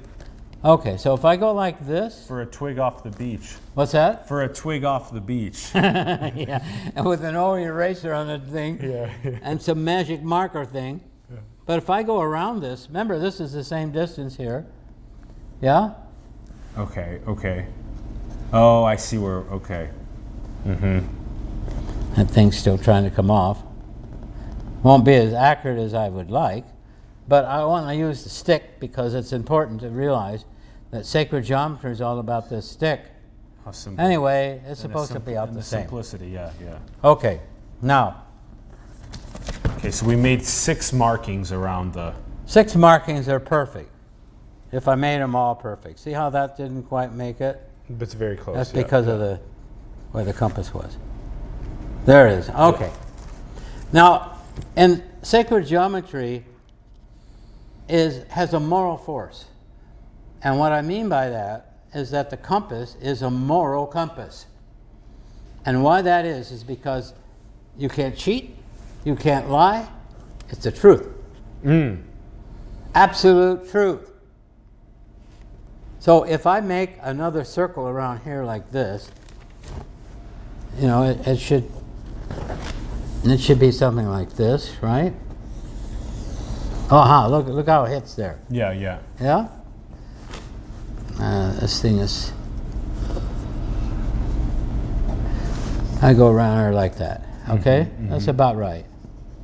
Okay, so if I go like this, For a twig off the beach. what's that? For a twig off the beach. yeah, and with an old eraser on the thing. Yeah. and some magic marker thing. Yeah. But if I go around this, remember this is the same distance here. Yeah? okay, okay. Oh, I see where, okay. Mm-hmm. That thing's still trying to come off. Won't be as accurate as I would like, but I want to use the stick because it's important to realize that sacred geometry is all about this stick. How. Anyway, it's And the supposed to be out and the same. Simplicity, yeah, yeah. Okay, now, Okay, so we made six markings around the, six markings are perfect. If I made them all perfect. See how that didn't quite make it? But it's very close. That's yeah. because of the where the compass was. There it is. Okay. Now, in sacred geometry is has a moral force. And what I mean by that is that the compass is a moral compass. And why that is is because you can't cheat, you can't lie. It's the truth. Mm. Absolute truth. So if I make another circle around here like this, you know, it, it should it should be something like this, right? Oh, huh, look look how it hits there. Yeah, yeah. Yeah? Uh, this thing is I go around her like that. Mm-hmm, okay? Mm-hmm. That's about right.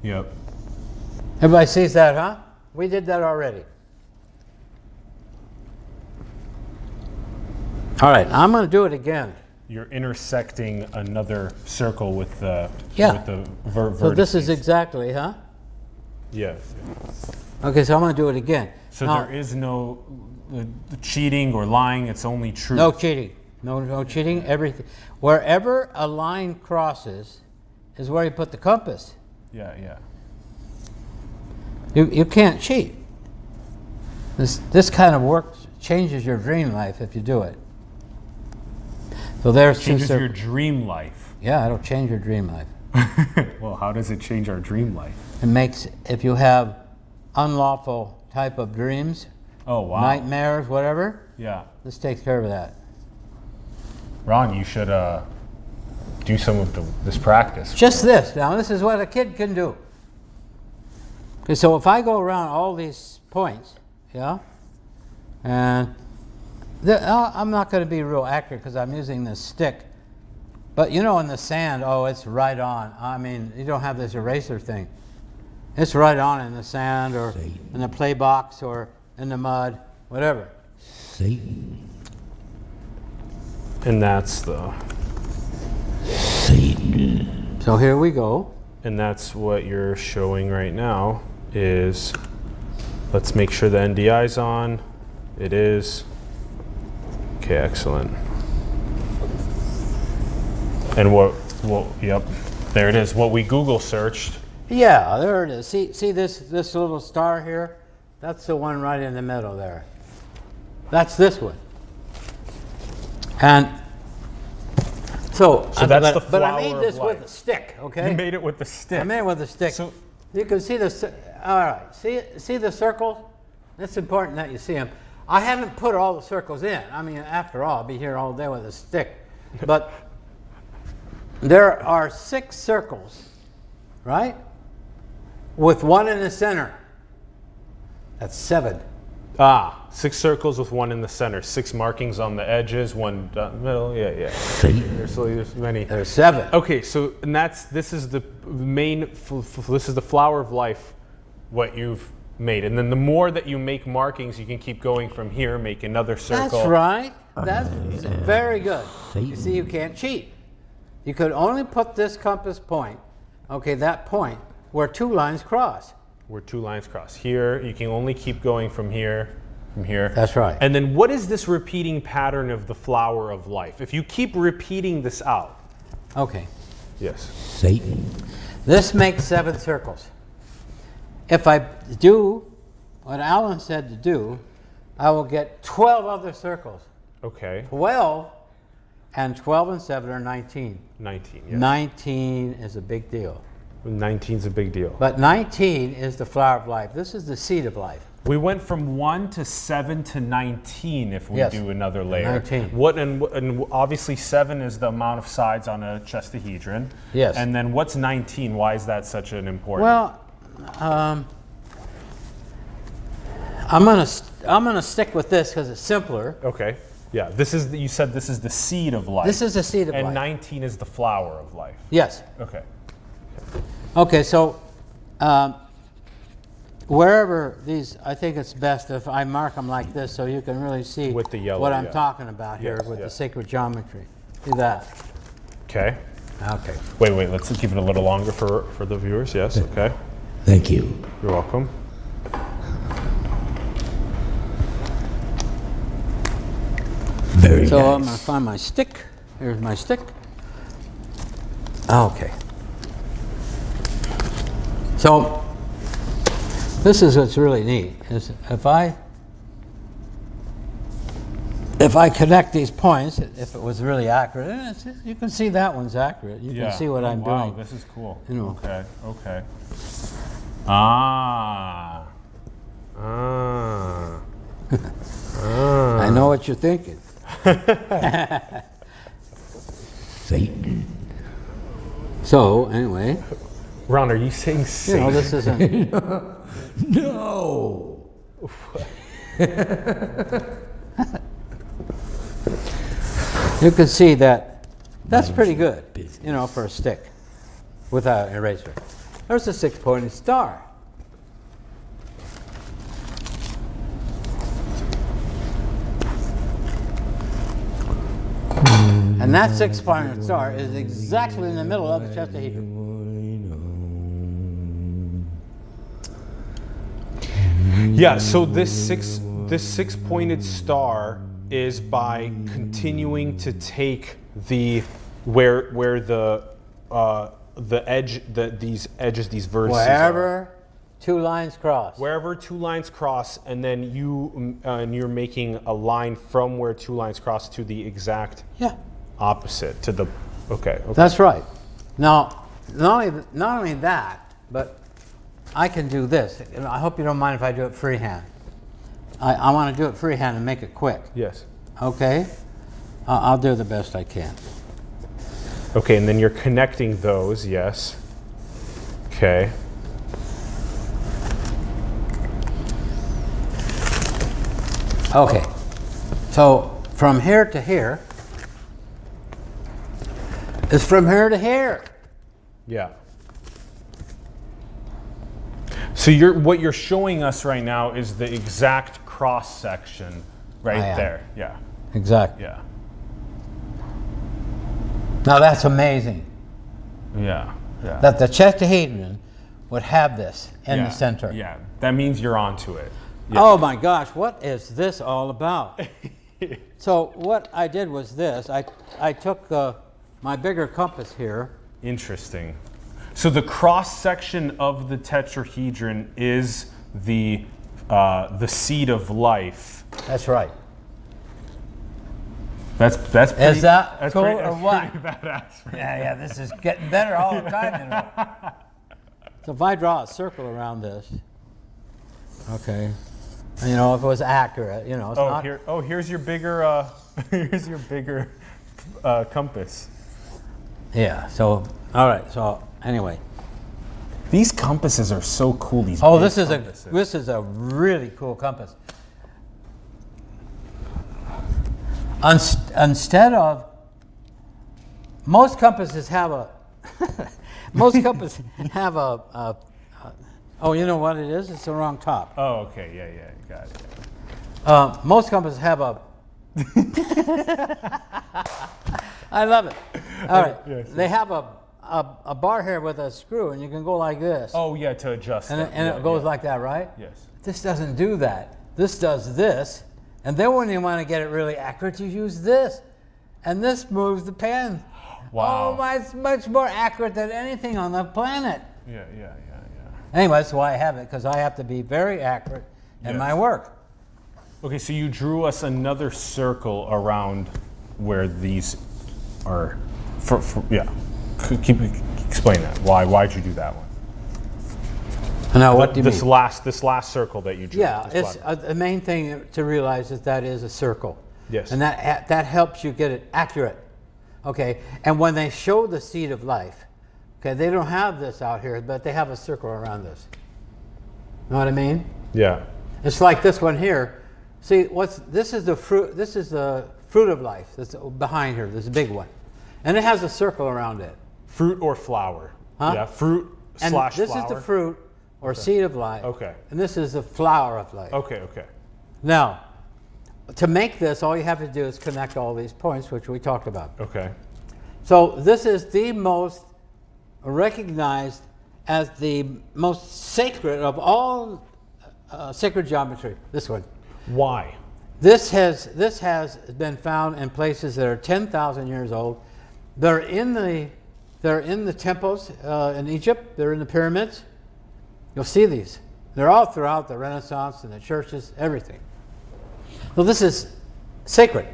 Yep. Everybody sees that, huh? We did that already. All right, I'm going to do it again. You're intersecting another circle with the Yeah. with the ver- So this is exactly, huh? Yes. Okay, so I'm going to do it again. So Now- there is no uh, cheating or lying. It's only truth. No cheating. No, no cheating. Everything. Wherever a line crosses is where you put the compass. Yeah, yeah. You, you can't cheat. This, this kind of work changes your dream life if you do it. So there's two Changes your dream life. Yeah, it'll change your dream life. well, how does it change our dream life? It makes, if you have unlawful type of dreams, Oh wow. nightmares, whatever, Yeah. this takes care of that. Ron, you should uh, do some of the, this practice. Just this. Now, this is what a kid can do. Okay, so if I go around all these points, yeah, and the, uh, I'm not going to be real accurate because I'm using this stick, but you know, in the sand, oh, it's right on. I mean, you don't have this eraser thing. It's right on in the sand or in the play box or in the mud, whatever. Satan, And that's the Satan, So here we go. and that's what you're showing right now is let's make sure the NDI's on. It is. Okay, excellent. And what what yep. There it is. What we Google searched. Yeah, there it is. See, see this this little star here? That's the one right in the middle there. That's this one. And so, So that's but, the but I made this with a stick, okay? You made it with the stick. I made it with a stick. So- you can see the. cir- All right, see see the circle? It's important that you see them. I haven't put all the circles in. I mean, after all, I'll be here all day with a stick. But there are six circles, right? With one in the center. That's seven. Ah, six circles with one in the center, six markings on the edges, one down the middle. Yeah, yeah. Satan, There's, so there's many. There's seven. Okay, so and that's this is the main. F- f- this is the flower of life. What you've made. And then the more that you make markings, you can keep going from here, make another circle. That's right. That's very good. You see, you can't cheat. You could only put this compass point, okay, that point, where two lines cross. Where two lines cross. Here, you can only keep going from here, from here. That's right. And then what is this repeating pattern of the flower of life? If you keep repeating this out. Okay. Yes. Satan, This makes seven circles. If I do what Allen said to do, I will get 12 other circles. Okay. 12 and 12 and 7 are 19. 19. Yes. 19 is a big deal. 19 is a big deal. But 19 is the flower of life. This is the seed of life. We went from 1 to 7 to 19 if we Yes. do another layer. 19. What and, and obviously 7 is the amount of sides on a chestahedron. Yes. And then what's 19? Why is that such an important? Well, um, I'm gonna st- I'm gonna stick with this because it's simpler. okay. Yeah, this is the, you said this is the seed of life. This is the seed of life. and 19 is the flower of life. Yes. Okay. Okay. So um, wherever these, I think it's best if I mark them like this so you can really see With the yellow, what I'm yeah. talking about here Yes, with the sacred geometry. Do that. Okay. Okay. Wait, wait, let's keep it a little longer for, for the viewers. Yes, okay. thank you. You're welcome. Very So I'm gonna find my stick. Here's my stick. Okay. So this is what's really neat is if I if I connect these points, if it was really accurate, eh, you can see that one's accurate. You can see what Oh, I'm wow, doing. this is cool. You know. Okay, okay. Ah. Ah. I know what you're thinking. Satan, So anyway, Ron, are you saying Satan? know this isn't. no. You can see that that's pretty good, you know, for a stick with an eraser. There's a six-pointed star. And that six-pointed star is exactly in the middle of the chestahedron. Yeah, so this six this six pointed star is by continuing to take the where where the uh, the edge the these edges these vertices are. Wherever two lines cross. wherever two lines cross and then you mm, uh, and you're making a line from where two lines cross to the exact Yeah. opposite to the okay, okay. That's right. Now, not only, not only that, but I can do this. I hope you don't mind if I do it freehand. I, I want to do it freehand and make it quick. yes Okay? Uh, I'll do the best I can. okay and then you're connecting those yes okay Okay. So from here to here is from here to here. Yeah. So you're what you're showing us right now is the exact cross section right there. Yeah. Exactly. Yeah. Now that's amazing Yeah. Yeah. that the chestahedron would have this in yeah. the center. Yeah. That means you're onto it. Oh my gosh, what is this all about? so what I did was this. I, I took uh, my bigger compass here. Interesting. So the cross section of the tetrahedron is the uh, the seed of life. That's right. That's that's pretty, Is that that's cool pretty, or what? badass. Yeah, yeah, this is getting better all the time, you know. so if I draw a circle around this, okay, you know, if it was accurate, you know, it's Oh, not. here, oh, here's your bigger, uh, here's your bigger uh, compass. Yeah, so, all right, so anyway. These compasses are so cool. These. Oh, this is a this is a really cool compass. Unst- instead of most compasses have a most compasses have a, a, Oh, you know what it is? It's the wrong top. Oh, okay. Yeah, yeah. Got it. Uh, most compasses have a. I love it. All right. Yes, They have a, a, a bar here with a screw, and you can go like this. Oh, yeah, to adjust. and it, and Yeah, it goes yeah. like that, right? Yes. This doesn't do that. This does this. And then when you want to get it really accurate, you use this. And this moves the pen. Oh, wow. Oh, my, it's much more accurate than anything on the planet. Yeah, yeah, yeah, yeah. Anyway, that's why I have it, because I have to be very accurate in Yes. my work. Okay, so you drew us another circle around where these are. For, for yeah, keep explain that. Why? Why'd you do that one? Now, what do you this mean? last this last circle that you drew. Yeah, it's uh, the main thing to realize is that is a circle. Yes. And that that helps you get it accurate. Okay. And when they show the seed of life, okay, they don't have this out here, but they have a circle around this. Know what I mean? yeah. It's like this one here. See, what's this is the fruit. This is the fruit of life. That's behind here. This big one, and it has a circle around it. Fruit or flower. Huh? Yeah, fruit And slash this flower. is the fruit or seed of life. Okay. And this is the flower of life. Okay, okay. Now, to make this, all you have to do is connect all these points, which we talked about. Okay. So this is the most recognized as the most sacred of all uh, sacred geometry. This one. Why? This has this has been found in places that are 10,000 years old. They're in the they're in the temples uh, in Egypt. They're in the pyramids. You'll see these. They're all throughout the Renaissance and the churches, everything. Well, this is sacred.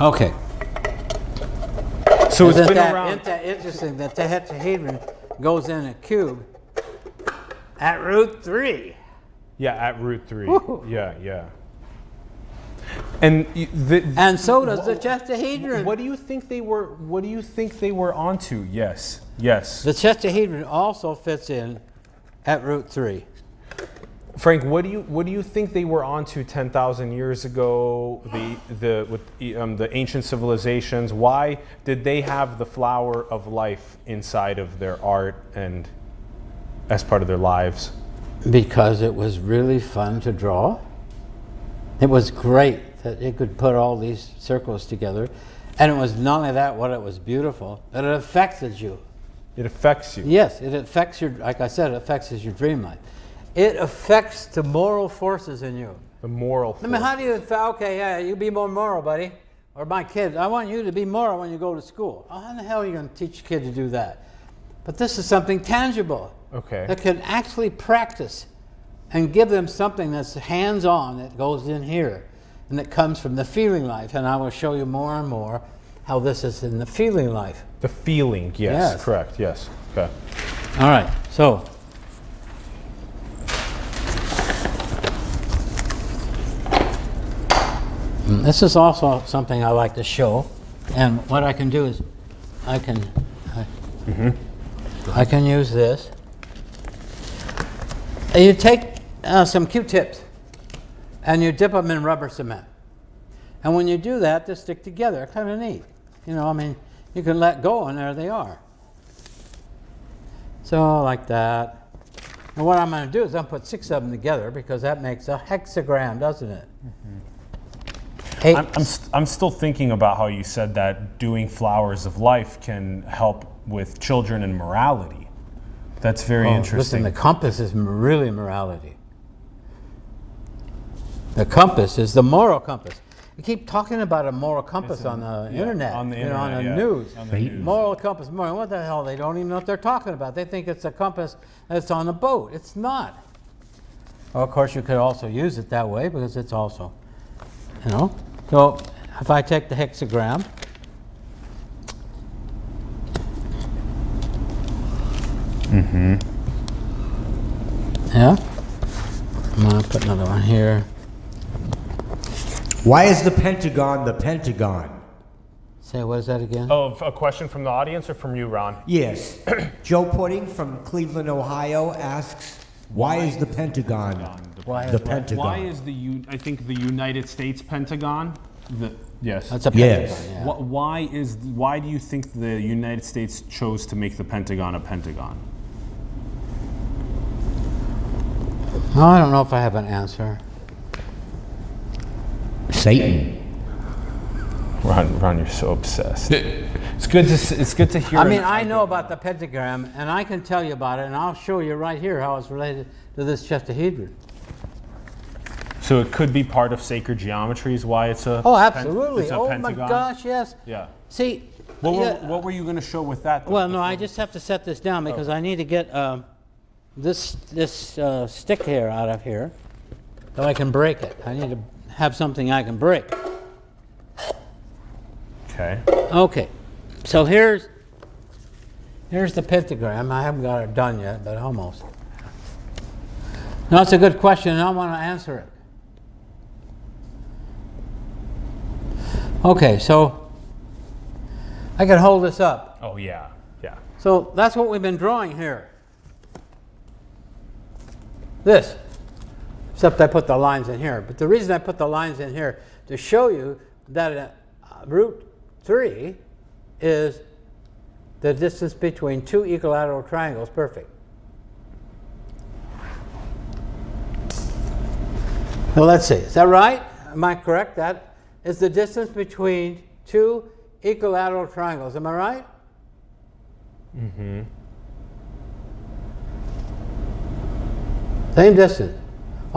Okay. So it's Isn't been that, around. that interesting? The tetrahedron goes in a cube at root three. yeah, at root three. Woo. Yeah, yeah. And the, And so does the tetrahedron. what do you think they were? What do you think they were onto? Yes, yes. The tetrahedron also fits in at root three. Frank, what do you what do you think they were onto ten thousand years ago? The the with um, the ancient civilizations. Why did they have the flower of life inside of their art and as part of their lives? Because it was really fun to draw. It was great that it could put all these circles together. And it was not only that, what it was beautiful, but it affected you. It affects you. Yes, it affects your, like I said, it affects your dream life. It affects the moral forces in you. The moral. I mean, how do you, okay, yeah, you be more moral, buddy. Or my kid, I want you to be moral when you go to school. Oh, how the hell are you going to teach a kid to do that? But this is something tangible. Okay. That can actually practice and give them something that's hands on that goes in here and that comes from the feeling life. And I will show you more and more how this is in the feeling life. The feeling. Yes, Yes. Correct. Yes. Okay. All right, so. Mm, This is also something I like to show, and what I can do is, I can, I, I can use this. You take uh, some Q-tips, and you dip them in rubber cement. And when you do that, they stick together, kind of neat. You know, I mean, you can let go, and there they are. So like that. And what I'm going to do is I'm going to put six of them together because that makes a hexagram, doesn't it? Eight. I'm, I'm, st- I'm still thinking about how you said that doing flowers of life can help with children and morality. That's very Oh, interesting. Listen, the compass is really morality. The compass is the moral compass. We keep talking about a moral compass on the yeah, internet, on the you know, on the yeah, news. on the news. Moral compass, moral. What the hell? They don't even know what they're talking about. They think it's a compass that's on a boat. It's not. Well, of course, you could also use it that way because it's also, you know. So if I take the hexagram, mm-hmm. Yeah. I'm gonna put another one here. Why is the Pentagon the Pentagon? Say, what is that again? oh, a question from the audience or from you, Ron? Yes. Joe Pudding from Cleveland, Ohio asks, why is the Pentagon Why the is what? Pentagon? Why is the I think the United States Pentagon? The, yes. That's a Yes. pentagon, yeah. Wh- Why is why do you think the United States chose to make the Pentagon a Pentagon? Oh, I don't know if I have an answer. Satan. Ron, Ron, you're so obsessed. it's good to it's good to hear. I mean, I know about the pentagram, and I can tell you about it, and I'll show you right here how it's related to this chestahedron. So it could be part of sacred geometry, is why it's a. Oh, pen- absolutely. it's a oh pentagon? my gosh, yes. Yeah. See, What, were, yeah, what were you going to show with that? though? well, no, I just have to set this down because I need to get um, this this uh, stick here out of here so I can break it. I need to have something I can break. Okay. Okay, so here's here's the pentagram. I haven't got it done yet, but almost. Now, it's a good question, and I want to answer it. Okay, so I can hold this up. Oh yeah, yeah. So that's what we've been drawing here. This, except I put the lines in here. But the reason I put the lines in here to show you that uh, root 3 is the distance between two equilateral triangles perfect. Well, let's see. Is that right? Am I correct? That is the distance between two equilateral triangles. Am I right? Mm-hmm. Same distance,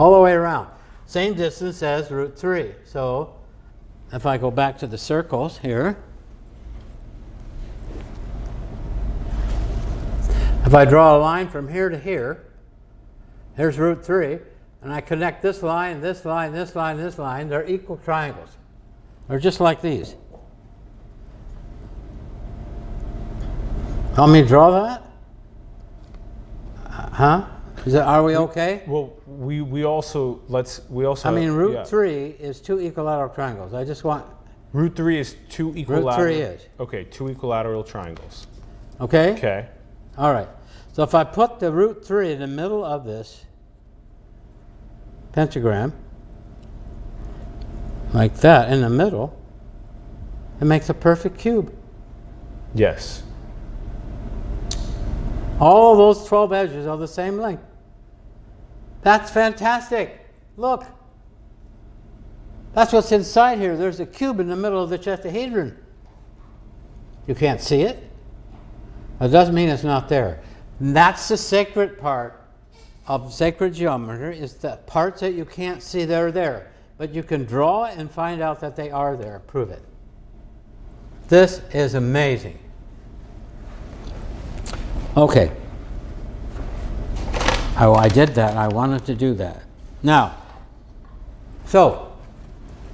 all the way around. Same distance as root 3. So if I go back to the circles here, if I draw a line from here to here, here's root 3, and I connect this line, this line, this line, this line, they're equal triangles. They're just like these. Want me to draw that? Uh, Huh? Is that, are we okay? Well, we we also let's we also. I mean, root yeah. 3 is two equilateral triangles. I just want, Root three is two equilateral. Root three is. Okay, two equilateral triangles. okay? Okay. All right. So if I put the root 3 in the middle of this pentagram, like that, in the middle, it makes a perfect cube. Yes. All those 12 edges are the same length. That's fantastic. Look. That's what's inside here. There's a cube in the middle of the tetrahedron. You can't see it. That doesn't mean it's not there. And that's the sacred part of sacred geometry is the parts that you can't see they're there. But you can draw and find out that they are there. Prove it. This is amazing. Okay. Oh, I did that. I wanted to do that. Now, so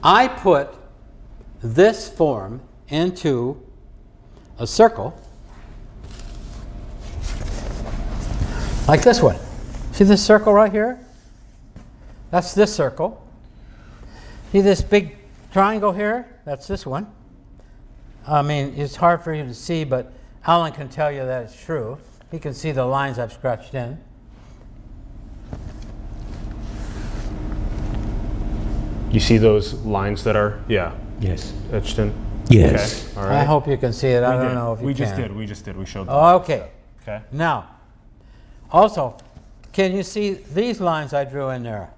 I put this form into a circle like this one. See this circle right here? That's this circle. See this big triangle here? That's this one. I mean, it's hard for you to see, but Allen can tell you that it's true. He can see the lines I've scratched in. You see those lines that are yeah Yes. etched in. Yes. Okay. All right. I hope you can see it. I We don't did. know if you we can. just did. We just did. We showed. Them. Oh, okay. Okay. Now, also, can you see these lines I drew in there?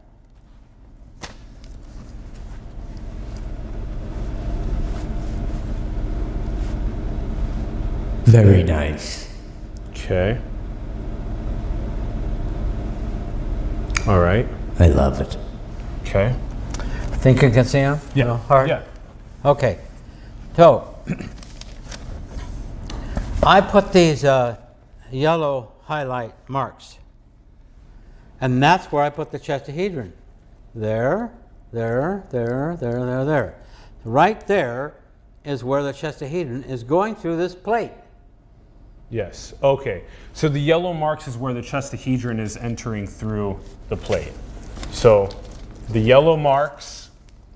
Very nice. Okay. All right. I love it. Okay. Think you can see them? Yeah. hard? Yeah. Okay. So, I put these uh, yellow highlight marks. And that's where I put the chestahedron. There, there, there, there, there, there. Right there is where the chestahedron is going through this plate. Yes. Okay. So the yellow marks is where the chestahedron is entering through the plate. So the yellow marks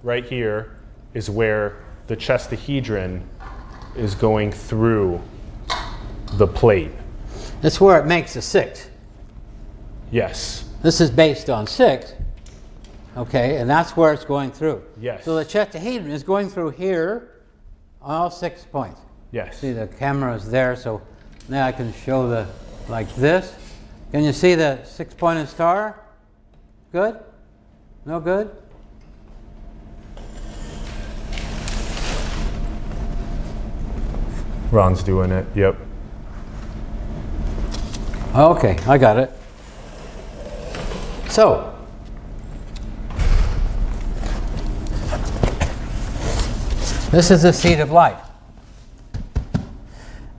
right here is where the chestahedron is going through the plate. That's where it makes a six. Yes. This is based on six, okay, and that's where it's going through. Yes. So the chestahedron is going through here, on all six points. Yes. See, the camera is there, so now I can show the, like this. Can you see the six-pointed star? Good? No good? Ron's doing it. Yep. Okay, I got it. So, this is the seat of light.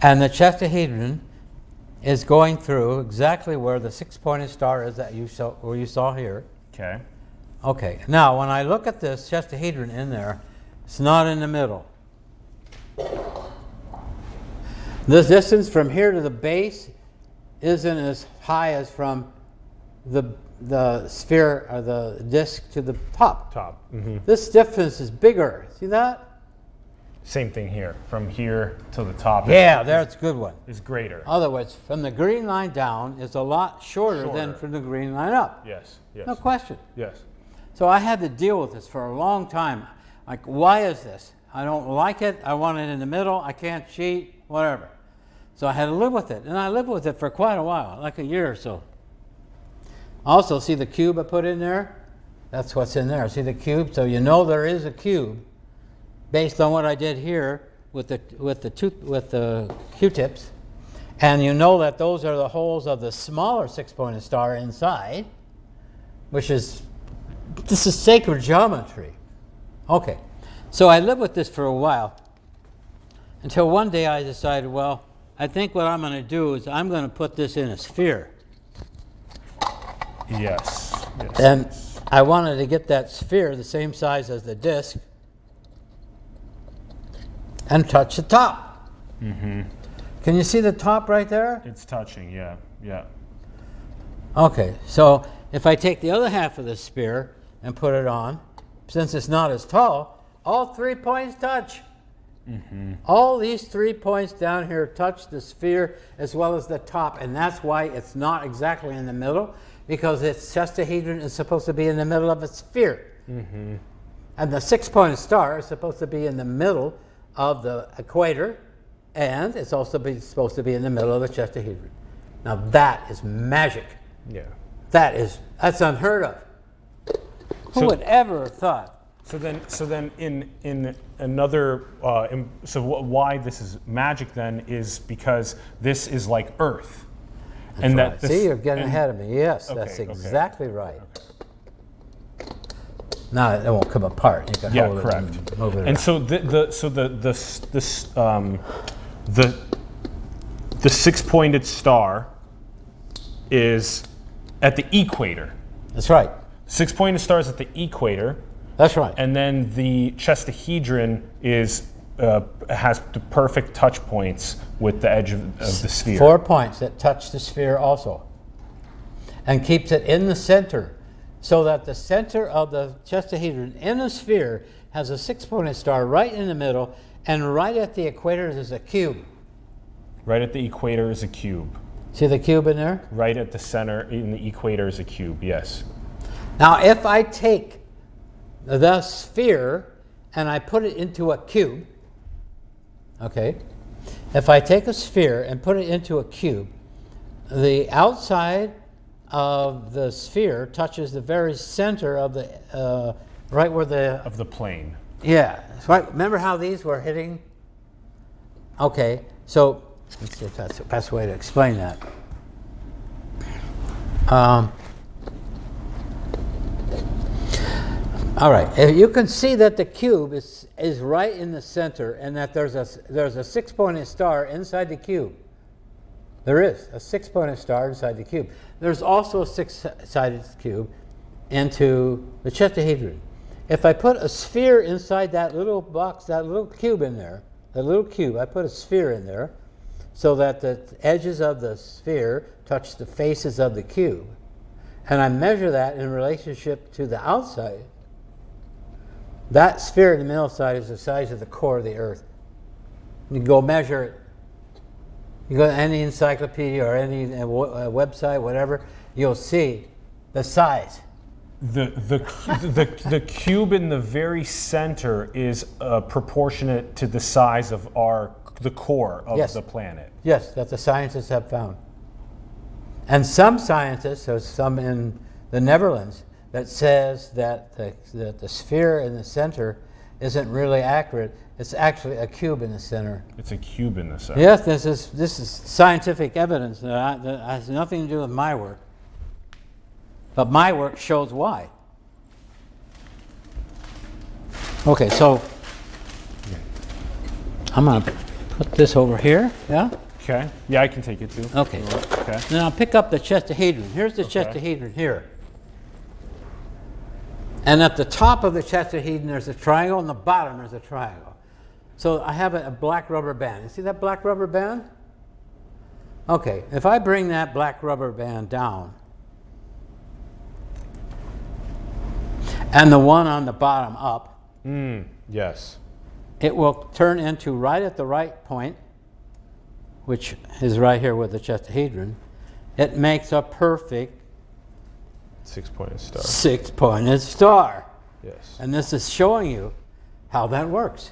And the chestahedron is going through exactly where the six-pointed star is that you saw, where you saw here. Okay. Okay, now when I look at this chestahedron in there, it's not in the middle. The distance from here to the base isn't as high as from the, the sphere or the disk to the top. Top. hmm This difference is bigger. See that? Same thing here. From here to the top. Yeah, that's a good one. Is greater. In other words, from the green line down is a lot shorter, than from the green line up. Yes. Yes. No question. Yes. So I had to deal with this for a long time. Like, why is this? I don't like it. I want it in the middle. I can't cheat, whatever. So I had to live with it. And I lived with it for quite a while, like a year or so. Also, see the cube I put in there? That's what's in there. See the cube? So you know there is a cube based on what I did here with the, with the, tooth, with the Q-tips. And you know that those are the holes of the smaller six-pointed star inside, which is this is sacred geometry. Okay, so I lived with this for a while until one day I decided, well, I think what I'm going to do is I'm going to put this in a sphere. Yes. Yes. And I wanted to get that sphere the same size as the disk and touch the top. Mm-hmm. Can you see the top right there? it's touching. Yeah. Yeah. Okay, so if I take the other half of the sphere and put it on, since it's not as tall, all three points touch. Mm-hmm. All these three points down here touch the sphere as well as the top, and that's why it's not exactly in the middle, because its chestahedron is supposed to be in the middle of a sphere. Mm-hmm. And the six-pointed star is supposed to be in the middle of the equator, and it's also be, supposed to be in the middle of the chestahedron. Now that is magic. Yeah. That is that's unheard of. Who would ever have thought? So then, so then, in in another, uh, in, so wh- why this is magic then is because this is like Earth, and Right. that See, you're getting ahead of me. Yes, that's Okay, okay. exactly right. Now it won't come apart. You can Yeah, hold it correct. and move it And around. so the, the so the the this um, the the six pointed star is at the equator. That's right. Six pointed star is at the equator, That's right. and then the chestahedron is uh, has the perfect touch points with the edge of, of the sphere. Four points that touch the sphere also, and keeps it in the center, so that the center of the chestahedron in the sphere has a six-pointed star right in the middle, and right at the equator is a cube. Right at the equator is a cube. See the cube in there? Right at the center in the equator is a cube. Yes. Now, if I take the sphere and I put it into a cube, okay, if I take a sphere and put it into a cube, the outside of the sphere touches the very center of the, uh, right where the, Of the plane. yeah, right. Remember how these were hitting? Okay, so let's see if that's the best way to explain that. Um, all right, you can see that the cube is, is right in the center and that there's a, there's a six-pointed star inside the cube. There is a six-pointed star inside the cube. There's also a six-sided cube into the tetrahedron. If I put a sphere inside that little box, that little cube in there, that little cube, I put a sphere in there so that the edges of the sphere touch the faces of the cube. And I measure that in relationship to the outside. That sphere in the middle side is the size of the core of the earth. You go measure it you go to any encyclopedia or any uh, uh, website, whatever, you'll see the size. The, the, the, the cube in the very center is uh, proportionate to the size of our the core of Yes. the planet. Yes, that the scientists have found. And some scientists, or some in the Netherlands, that says that the, that the sphere in the center isn't really accurate. It's actually a cube in the center. It's a cube in the center. Yes, this is, this is scientific evidence that, I, that has nothing to do with my work. But my work shows why. Okay, so I'm going to put this over here. Yeah? Okay. Yeah, I can take it too. Okay. Okay. Then I'll pick up the chestahedron. Here's the Okay. chestahedron here. And at the top of the tetrahedron, there's a triangle, and the bottom, there's a triangle. So I have a, a black rubber band. You see that black rubber band? Okay, if I bring that black rubber band down, and the one on the bottom up, Mm, yes. it will turn into right at the right point, which is right here with the tetrahedron. It makes a perfect Six pointed star. six-pointed star. Yes. And this is showing you how that works.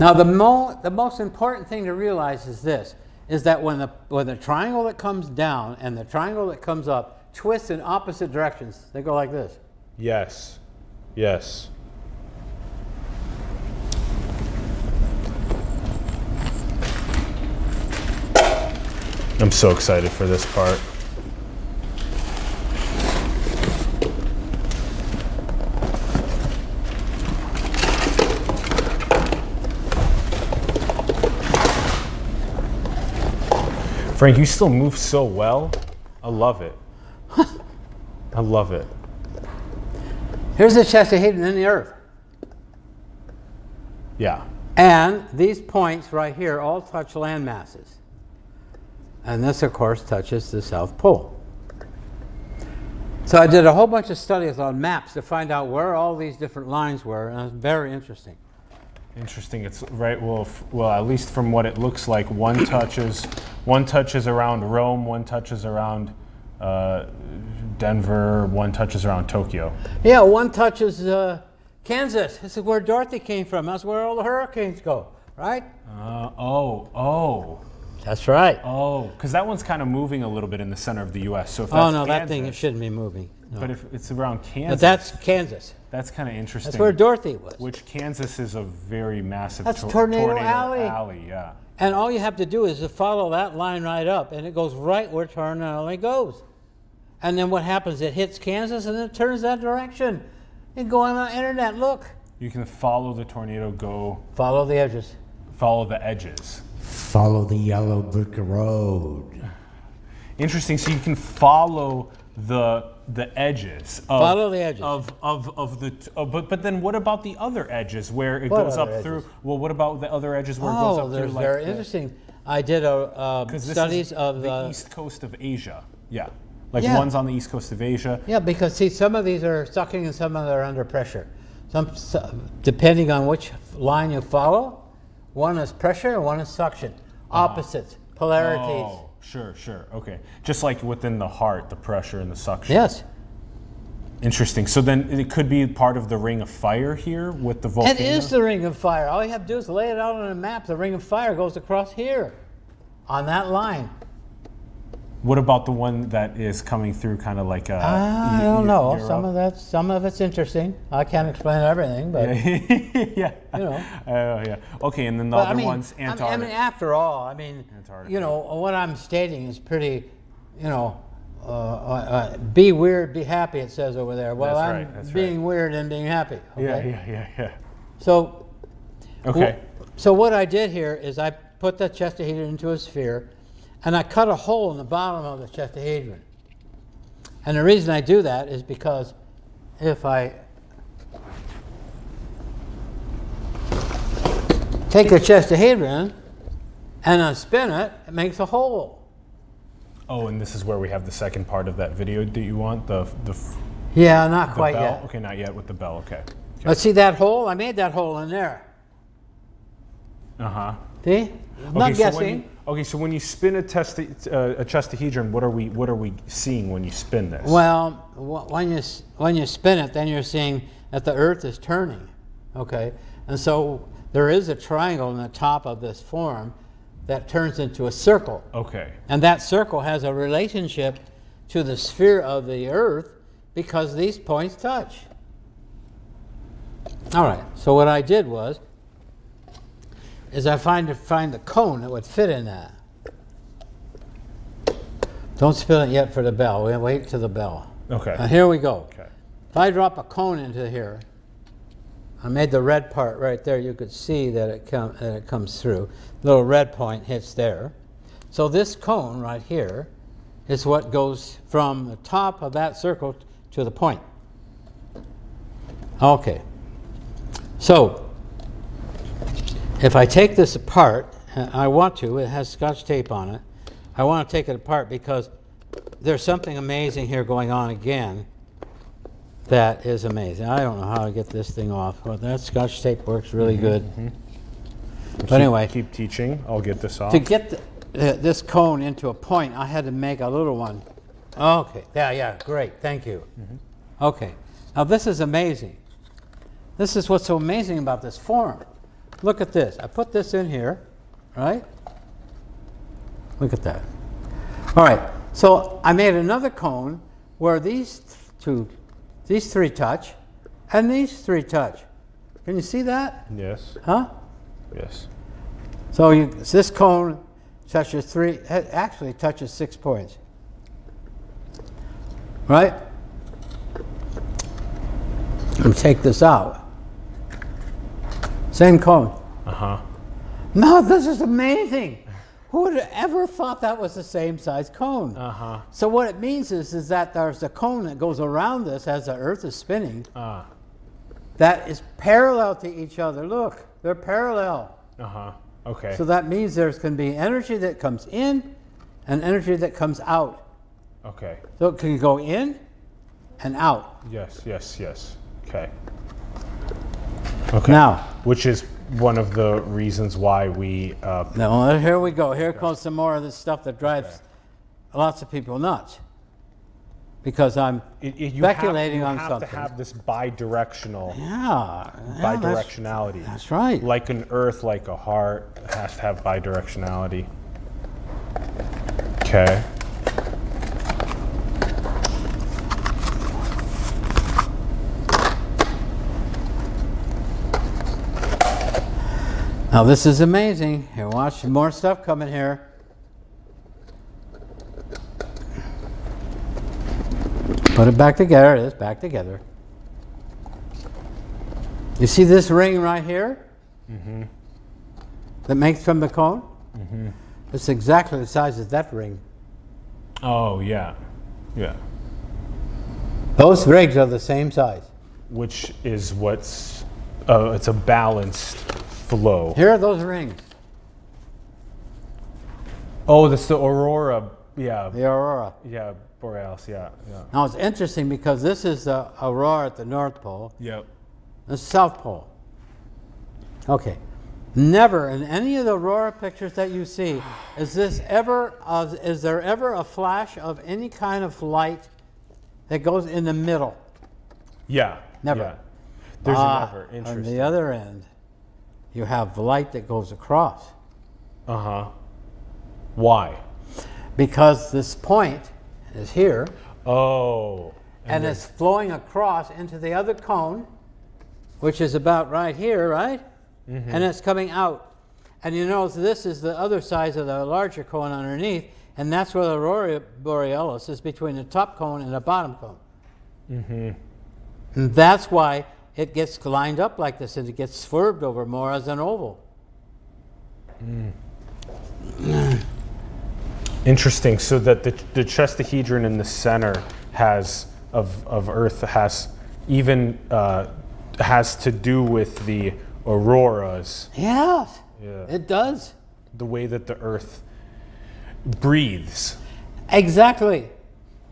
Now, the, mo- the most important thing to realize is this, is that when the, when the triangle that comes down and the triangle that comes up twist in opposite directions, they go like this. Yes. Yes. I'm so excited for this part. Frank, you still move so well. I love it. I love it. Here's the chestahedron in the earth. Yeah. And these points right here all touch land masses. And this, of course, touches the South Pole. So I did a whole bunch of studies on maps to find out where all these different lines were, and it was very interesting. Interesting. It's right. Well, f- well, at least from what it looks like, one touches, one touches around Rome, one touches around uh, Denver, one touches around Tokyo. Yeah, one touches uh, Kansas. This is where Dorothy came from. That's where all the hurricanes go, right? Uh, oh, oh, That's right. oh, because that one's kind of moving a little bit in the center of the U.S. So if oh, that's no, that thing Kansas- shouldn't be moving. No. But if it's around Kansas, But that's Kansas. that's kind of interesting. That's where Dorothy was. Which Kansas is a very massive That's tor- Tornado Alley. alley. Yeah. And all you have to do is to follow that line right up, and it goes right where Tornado Alley goes. And then what happens? It hits Kansas, and it turns that direction. You go on the internet, look. You can follow the tornado go, Follow the edges. follow the edges. Follow the yellow brick road. Interesting. So you can follow the the edges. Of, Follow the edges. of of of the. uh, but but then what about the other edges where it What goes up other through? Well, what about the other edges where it goes Oh, up there's through like very the- interesting. I did a 'cause studies of the uh, east coast of Asia. Yeah, like Yeah. one's on the east coast of Asia. Yeah, because see, some of these are sucking and some of them are under pressure. Some, depending on which line you follow, one is pressure and one is suction. Opposites, polarities. Oh, sure, sure. Okay. Just like within the heart, the pressure and the suction. Yes, Interesting. So then it could be part of the ring of fire here with the volcano. it is the ring of fire. All you have to do is lay it out on a map. The ring of fire goes across here, on that line. What about the one that is coming through, kind of like a? I don't know. Some of that, some of it's interesting. I can't explain everything, but yeah. You know. Oh yeah. Okay, and then the But, other I mean, one's Antarctica. I mean, after all, I mean, Antarctica. you know, what I'm stating is pretty, you know, uh, uh, uh, be weird, be happy. It says over there. Well, That's I'm right, that's being weird and being happy. yeah, Okay? yeah, yeah, yeah. So, Okay. so what I did here is I put the chestahedron into a sphere, and I cut a hole in the bottom of the chestahedron. And the reason I do that is because if I take the chestahedron and unspin it, it makes a hole. Oh, and this is where we have the second part of that video that you want the the, Yeah, not quite bell. yet. Okay, not yet with the bell. Okay. Let's see that hole. I made that hole in there. Uh huh. See? I'm not okay, guessing. So you, okay, so when you spin a test uh, a chestahedron, what are we what are we seeing when you spin this? Well, wh- when you when you spin it, then you're seeing that the Earth is turning. Okay, and so there is a triangle in the top of this form that turns into a circle, Okay. and that circle has a relationship to the sphere of the Earth because these points touch. All right, so what I did was, is I find to find the cone that would fit in that. Don't spill it yet for the bell. We'll wait till the bell. Okay. Now here we go. Okay. If I drop a cone into here, I made the red part right there. You could see that it, com- that it comes through. Little red point hits there. So this cone right here is what goes from the top of that circle to the point. Okay. So if I take this apart, uh, I want to, it has scotch tape on it. I want to take it apart because there's something amazing here going on again that is amazing. I don't know how to get this thing off, but that scotch tape works really mm-hmm. good. Mm-hmm. But anyway, Keep teaching. I'll get this off. to get the, uh, this cone into a point, I had to make a little one. Okay, yeah, yeah, great, thank you. Mm-hmm. Okay, now this is amazing. This is what's so amazing about this form. Look at this. I put this in here, right? Look at that. All right, so I made another cone where these two, these three touch, and these three touch. Can you see that? Yes. Huh? Yes. So you, this cone touches three, actually touches six points. Right? And take this out. Same cone. Uh huh. No, this is amazing. Who would have ever thought that was the same size cone? Uh huh. So what it means is, is that there's a cone that goes around this as the Earth is spinning Ah. that is parallel to each other. Look, they're parallel. Uh huh. Okay. So that means there's going to be energy that comes in and energy that comes out. okay. So it can go in and out. Yes. Yes. Yes. Okay. Okay. Now, Which is one of the reasons why we. Uh, now here we go. Here comes some more of this stuff that drives lots of people nuts. Because I'm it, it- you have- speculating you on have something. to have this bi-directional, yeah, yeah, that's- bi-directionality. That's, right. Like an Earth, like a heart, has to have bi-directionality. Okay. Now this is amazing. Here, watch more stuff coming here. Put it back together. It is back together. You see this ring right here? Mm -hmm. That makes from the cone? Mm -hmm. It's exactly the size of that ring. Oh yeah, yeah. Those rings are the same size. Which is what's. Uh, it's a balanced flow. Here are those rings. Oh, that's the aurora. Yeah. The aurora. Yeah. Borealis. Yeah. Yeah. Now it's interesting because this is the aurora at the North Pole. Yep. The South Pole. Okay. Never in any of the aurora pictures that you see is this ever uh, is there ever a flash of any kind of light that goes in the middle? Yeah. Never. yeah. There's Ah, never. On the other end, you have light that goes across Uh huh. Why? because this point is here Oh. and it's flowing across into the other cone, which is about right here, right? Mm -hmm. And it's coming out. And you know, this is the other side of the larger cone underneath, and that's where the aurora borealis is between the top cone and the bottom cone. Mm -hmm. And that's why it gets lined up like this and it gets swerved over more as an oval. Interesting. So that the, the chestahedron in the center has of, of Earth has even uh, has to do with the auroras, Yes, Yeah. it does. the way that the Earth breathes. Exactly.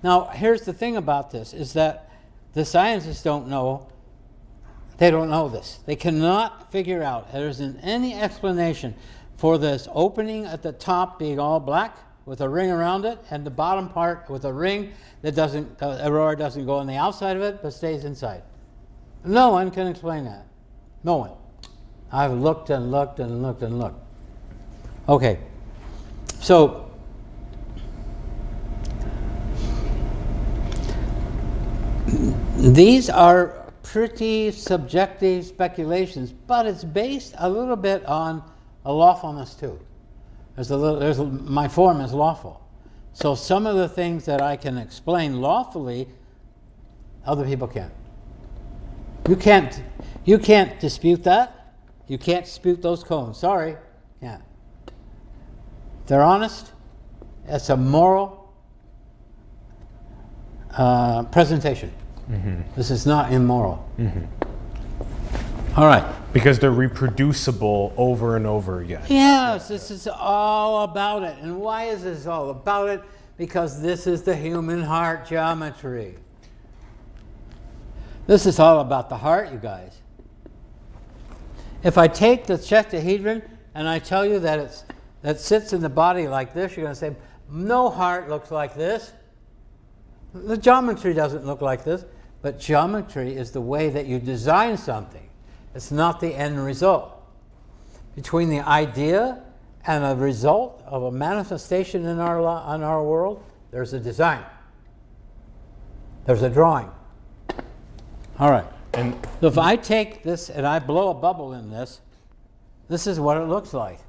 Now, here's the thing about this is that the scientists don't know, they don't know this. They cannot figure out, there isn't any explanation for this opening at the top being all black with a ring around it and the bottom part with a ring that doesn't, the aurora doesn't go on the outside of it but stays inside. No one can explain that. No one. I've looked and looked and looked and looked. Okay. So These are pretty subjective speculations, but it's based a little bit on a lawfulness too. There's a little, there's a, my form is lawful. So some of the things that I can explain lawfully, other people can't. You can't, you can't dispute that. You can't dispute those cones. Sorry, can't. They're honest, it's a moral uh, presentation. Mm-hmm. This is not immoral. Mm-hmm. All right. Because they're reproducible over and over again. Yes, this is all about it. And why is this all about it? Because this is the human heart geometry. This is all about the heart, you guys. If I take the tetrahedron and I tell you that it's that sits in the body like this, you're going to say, no heart looks like this. The geometry doesn't look like this, but geometry is the way that you design something. It's not the end result. Between the idea and a result of a manifestation in our, in our world, there's a design. There's a drawing. All right. And So if I take this and I blow a bubble in this, this is what it looks like.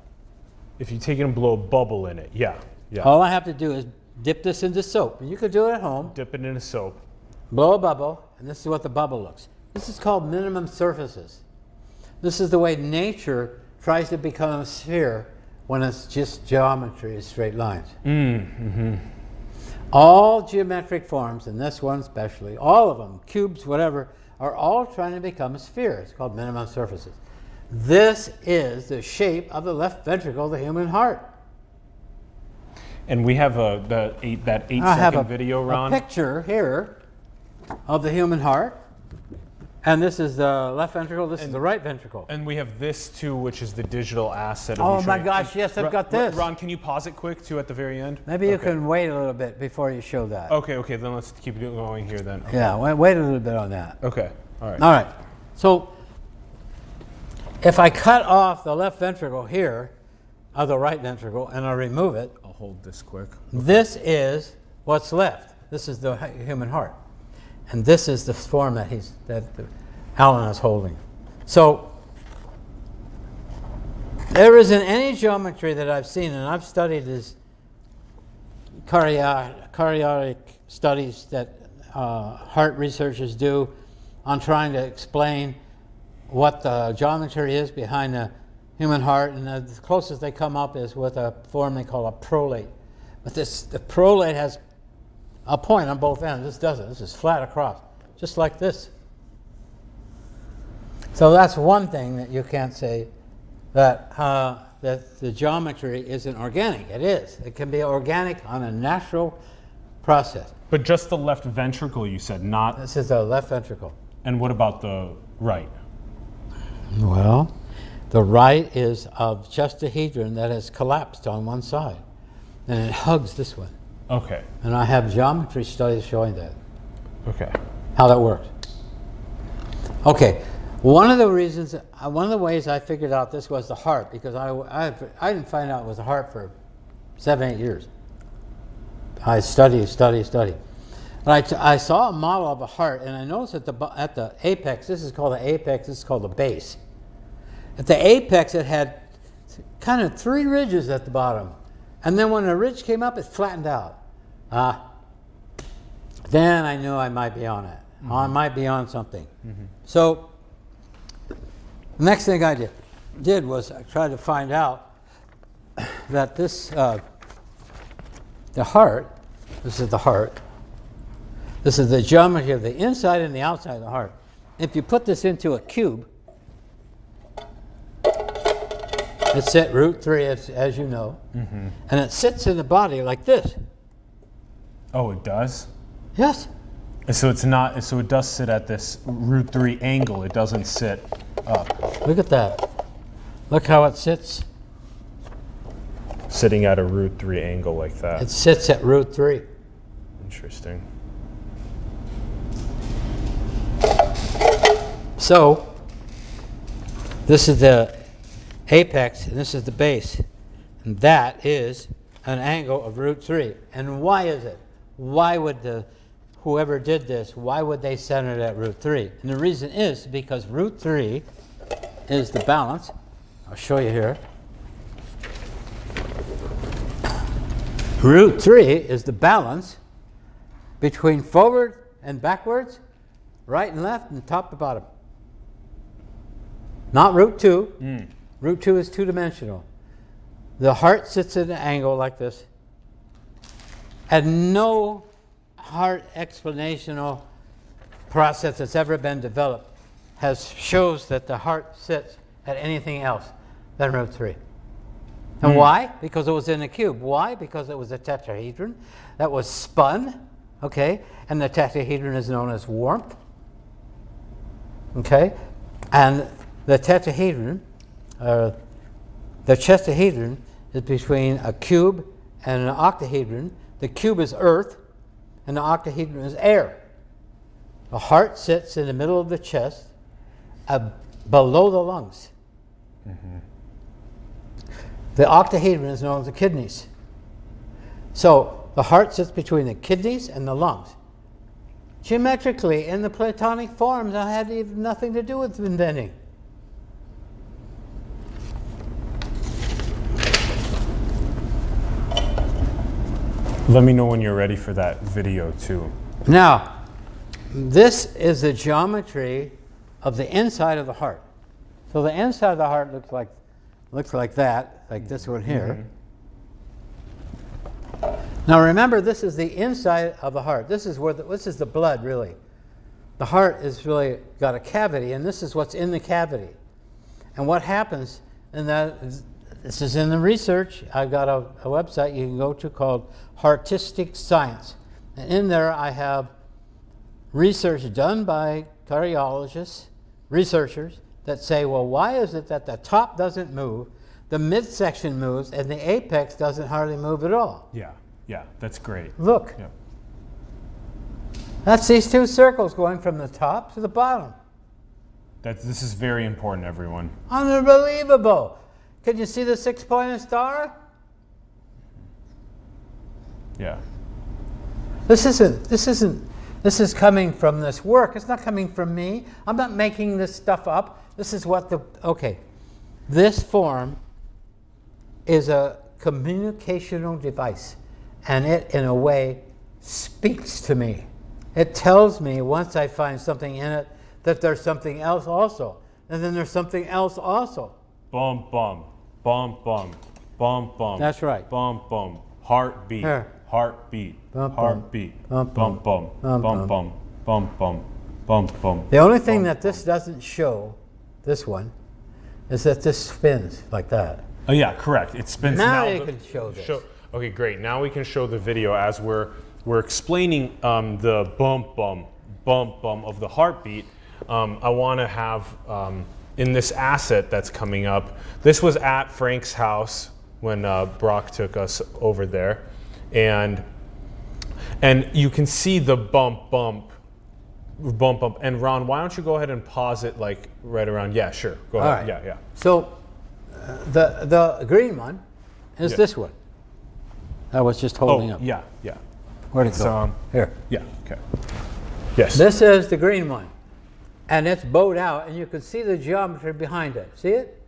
if you take it and blow a bubble in it, yeah, yeah. All I have to do is dip this into soap. And you could do it at home. Dip it in a soap. Blow a bubble, and this is what the bubble looks. This is called minimum surfaces. This is the way nature tries to become a sphere when it's just geometry, is straight lines. Mm-hmm. All geometric forms, and this one especially, all of them, cubes, whatever, are all trying to become a sphere. It's called minimum surfaces. This is the shape of the left ventricle of the human heart. And we have a the eight that eight I have second video, a picture here of the human heart. And this is the left ventricle, this is the right ventricle. And we have this too, which is the digital asset. of Oh my gosh, yes, I've got this. Ron, can you pause it quick too at the very end? Maybe you Okay. can wait a little bit before you show that. Okay, okay, then let's keep going here then. Okay. Yeah, wait, wait a little bit on that. Okay. All right. All right. So if I cut off the left ventricle here of the right ventricle and I remove it, I'll hold this quick. this is what's left. This is the human heart. And this is the form that he's that Allen is holding. So there isn't any geometry that I've seen, and I've studied cardia- cardiac studies that uh, heart researchers do on trying to explain what the geometry is behind the human heart, and the closest they come up is with a form they call a prolate. But this the prolate has a point on both ends. This doesn't. This is flat across, just like this. So that's one thing that you can't say that uh, that the geometry isn't organic. It is. It can be organic on a natural process. But just the left ventricle, you said, not. This is the left ventricle. And what about the right? Well, the right is of chestahedron that has collapsed on one side, and it hugs this one. Okay. And I have geometry studies showing that, Okay. how that works. Okay, one of the reasons, uh, one of the ways I figured out this was the heart, because I, I, I didn't find out it was the heart for seven, eight years. I study, study, study. But I, t- I saw a model of a heart, and I noticed at the, at the apex, this is called the apex, this is called the base. At the apex, it had kind of three ridges at the bottom. And then when the ridge came up, it flattened out. Ah, then I knew I might be on it. I might be on something. So, the next thing I did, did was I tried to find out that this, uh, the heart, this is the heart, this is the geometry of the inside and the outside of the heart. If you put this into a cube, it's at root three, as, as you know, and it sits in the body like this. Oh, it does? Yes. So it's not, so it does sit at this root three angle. It doesn't sit up, Look at that. Look how it sits. sitting at a root three angle like that. It sits at root three. Interesting. So, this is the apex and this is the base. And that is an angle of root three. And why is it? Why would the whoever did this, why would they center it at root 3? And the reason is because root 3 is the balance. I'll show you here. Root 3 is the balance between forward and backwards, right and left, and top to bottom. Not root 2. Hmm. Root 2 is two dimensional. The heart sits at an angle like this, and no heart explanational process that's ever been developed has shows that the heart sits at anything else than root 3. And why? Because it was in a cube. Why? Because it was a tetrahedron that was spun, okay? And the tetrahedron is known as warmth, okay? And the tetrahedron, uh, the chestahedron is between a cube and an octahedron. The cube is earth, and the octahedron is air. The heart sits in the middle of the chest, uh, below the lungs. The octahedron is known as the kidneys. So the heart sits between the kidneys and the lungs. Geometrically, in the Platonic forms, I had even nothing to do with inventing. Let me know when you're ready for that video too. Now, this is the geometry of the inside of the heart. So the inside of the heart looks like looks like that, like this one here. Mm-hmm. Now remember, this is the inside of the heart. This is where the, this is the blood really. The heart is really got a cavity, and this is what's in the cavity. And what happens, in that this is in the research. I've got a, a website you can go to called Heartistic Science. And in there I have research done by cardiologists, researchers, that say, well, why is it that the top doesn't move, the midsection moves, and the apex doesn't hardly move at all? Yeah, yeah, that's great. Look, Yeah. that's these two circles going from the top to the bottom. That's, this is very important, everyone. Unbelievable. Can you see the six pointed star? Yeah. This isn't, this isn't, this is coming from this work. It's not coming from me. I'm not making this stuff up. This is what the, okay. This form is a communicational device, and it, in a way, speaks to me. It tells me once I find something in it that there's something else also, and then there's something else also. Bum bum, bum bum, bum bum. That's right. Bum bum. Heartbeat. Here. Heartbeat. Bum, bum. Heartbeat. Bum, Bum bum. Bum, Bum bum. Bum bum. Bum bum. The only thing that this doesn't show, this one, is that this spins like that. Oh yeah, correct. It spins Now now. you the- can show this. okay, great. Now we can show the video as we're we're explaining um, the bump bum bump bum of the heartbeat. Um, I want to have um, in this asset that's coming up. This was at Frank's house when uh, Brock took us over there, and and you can see the bump bump bump bump. And Ron, why don't you go ahead and pause it like right around? Yeah, sure. Go All ahead. right. Yeah, yeah. So uh, the the green one is Yeah. this one. I was just holding Oh, up. yeah, yeah. Where'd it It's, go? um, Here. Yeah. Okay. Yes. This is the green one. And it's bowed out, and you can see the geometry behind it. See it?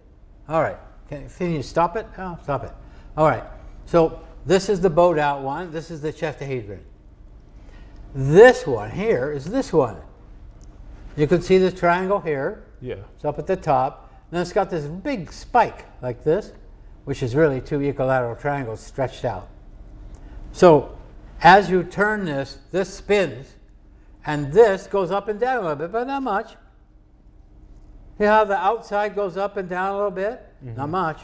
All right. Can, can you stop it? Oh, stop it. All right. So this is the bowed out one. This is the chestahedron. This one here is this one. You can see this triangle here. yeah. It's up at the top. Then it's got this big spike like this, which is really two equilateral triangles stretched out. So as you turn this, this spins, and this goes up and down a little bit, but not much. See how the outside goes up and down a little bit? Mm-hmm. Not much.